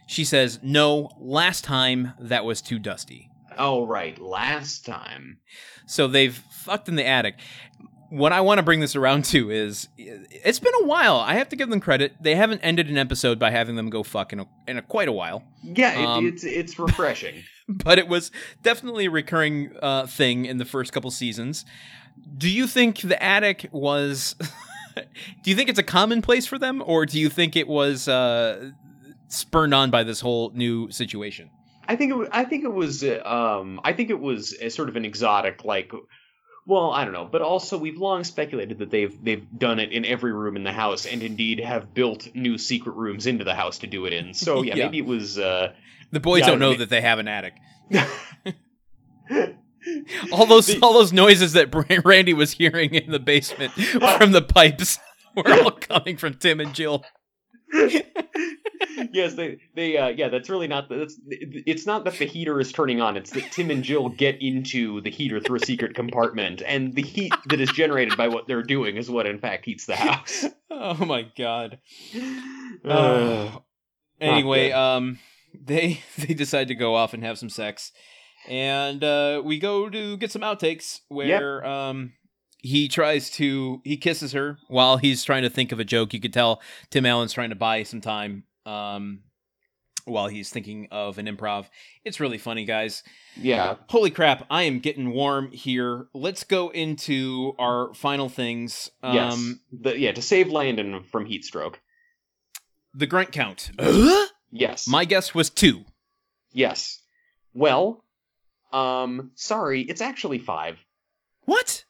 She says, "No, last time that was too dusty." oh, right. Last time. So they've fucked in the attic. What I want to bring this around to is it's been a while. I have to give them credit. They haven't ended an episode by having them go fuck in a, in a quite a while. Yeah, it, Um, it's it's refreshing. But it was definitely a recurring uh, thing in the first couple seasons. Do you think the attic was Do you think it's a commonplace for them or do you think it was uh, spurned on by this whole new situation? I think it. I think it was. uh, Um. I think it was a sort of an exotic, like. Well, I don't know, but also we've long speculated that they've they've done it in every room in the house, and indeed have built new secret rooms into the house to do it in. So yeah, Yeah. maybe it was. uh The boys Yeah, don't know mean- that they have an attic. All those all those noises that Randy was hearing in the basement from the pipes were all coming from Tim and Jill. yes, they they uh yeah, that's really not the, that's it's not that the heater is turning on, it's that Tim and Jill get into the heater through a secret compartment and the heat that is generated by what they're doing is what in fact heats the house. Oh my god. Uh, Uh, anyway, um, they they decide to go off and have some sex, and uh, we go to get some outtakes where um he tries to he kisses her while he's trying to think of a joke. You could tell Tim Allen's trying to buy some time um while he's thinking of an improv. It's really funny, guys. yeah. Holy crap, I am getting warm here. Let's go into our final things. Um Yes. The, yeah, to save Landon from heat stroke. the grunt count. Yes. My guess was 2. yes. Well, um sorry, it's actually 5. What?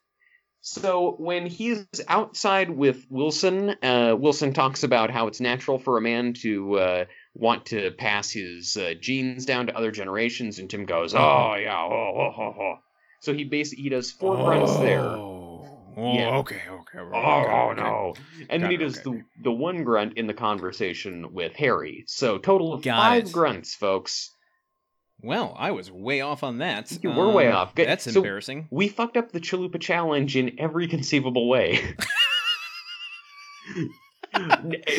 So when he's outside with Wilson, uh, Wilson talks about how it's natural for a man to uh, want to pass his uh, genes down to other generations, and Tim goes, "Oh yeah, oh, oh, oh, oh." So he basically he does four grunts there. Oh, Yeah. okay, okay. Oh, oh no! And then he does okay, the the one grunt in the conversation with Harry. So total of Got five it. grunts, folks. Well, I was way off on that. Um, You were way off. Good. That's So- embarrassing. We fucked up the Chalupa challenge in every conceivable way.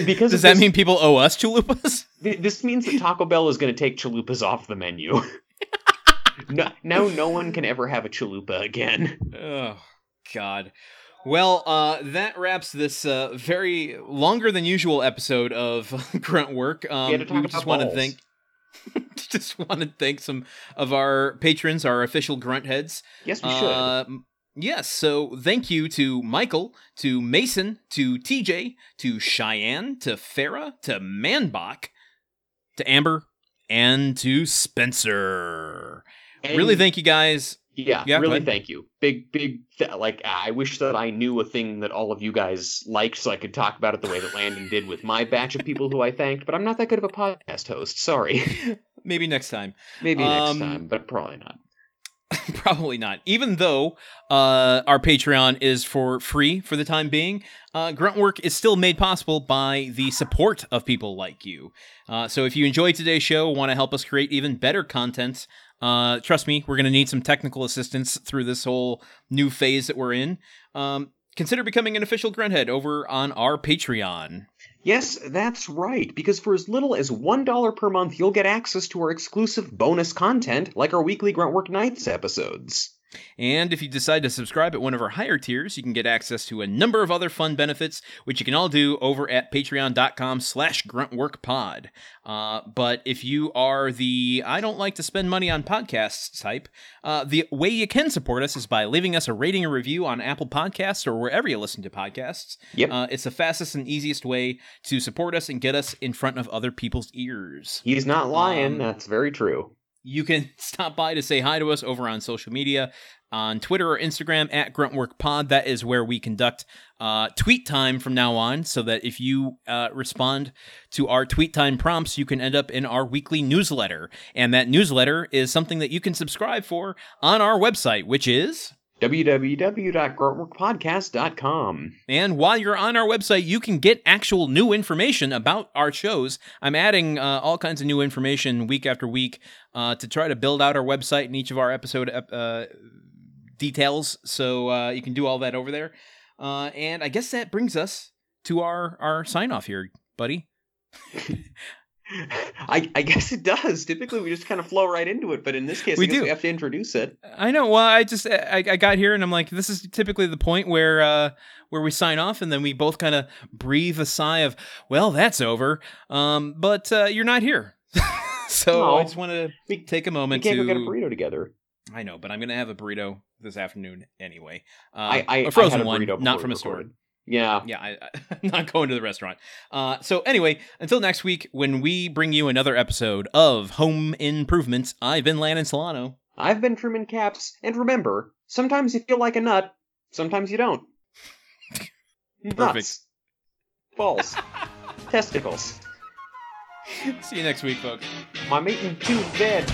because Does that this- mean people owe us chalupas? Th- This means that Taco Bell is going to take chalupas off the menu. no, now no one can ever have a chalupa again. oh, God. Well, uh, that wraps this uh, very longer than usual episode of Grunt Work. Um, we just want to thank. just want to thank some of our patrons, our official grunt heads. Yes, we should. Um, yes, so thank you to Michael, to Mason, to TJ, to Cheyenne, to Farah, to Manbach, to Amber, and to Spencer. And- really thank you guys. Yeah, Yeah, really thank you. Big, big, th- like, I wish that I knew a thing that all of you guys liked so I could talk about it the way that Landon did with my batch of people who I thanked, but I'm not that good of a podcast host. Sorry. Maybe next time. Maybe Um, next time, but probably not. Probably not. Even though uh, our Patreon is for free for the time being, uh, Grunt Work is still made possible by the support of people like you. Uh, so if you enjoyed today's show, want to help us create even better content, uh, trust me, we're going to need some technical assistance through this whole new phase that we're in. Um, consider becoming an official Grunthead over on our Patreon. Yes, that's right, because for as little as $1 per month, you'll get access to our exclusive bonus content, like our weekly Gruntwork Nights episodes. And if you decide to subscribe at one of our higher tiers, you can get access to a number of other fun benefits, which you can all do over at patreon.com slash gruntworkpod. Uh, but if you are the I don't like to spend money on podcasts type, uh, the way you can support us is by leaving us a rating and review on Apple Podcasts or wherever you listen to podcasts. Yep. Uh, it's the fastest and easiest way to support us and get us in front of other people's ears. He's not lying, Um, that's very true. You can stop by to say hi to us over on social media on Twitter or Instagram at GruntWorkPod. That is where we conduct uh, tweet time from now on, so that if you uh, respond to our tweet time prompts, you can end up in our weekly newsletter. And that newsletter is something that you can subscribe for on our website, which is www.gruntworkpodcast.com. And while you're on our website, you can get actual new information about our shows. I'm adding uh, all kinds of new information week after week uh, to try to build out our website and each of our episode uh, details. So uh, you can do all that over there. Uh, and I guess that brings us to our, our sign off here, buddy. I, I guess it does. Typically, we just kind of flow right into it, but in this case, We do. we have to introduce it. I know. Well, I just I, I got here and I'm like, this is typically the point where uh, where we sign off, and then we both kind of breathe a sigh of, well, that's over. Um, but uh, you're not here, so No. I just want to take a we moment can't to. go get a burrito together. I know, but I'm gonna have a burrito this afternoon anyway. Uh, I, I, a frozen I a one, not from a store. Yeah. Yeah, I, I'm not going to the restaurant. Uh, so anyway, until next week when we bring you another episode of Home Improvements, I've been Landon Solano. I've been Truman Capps, and remember, sometimes you feel like a nut, sometimes you don't. Nuts. Balls. Testicles. See you next week, folks. I'm eating two veg.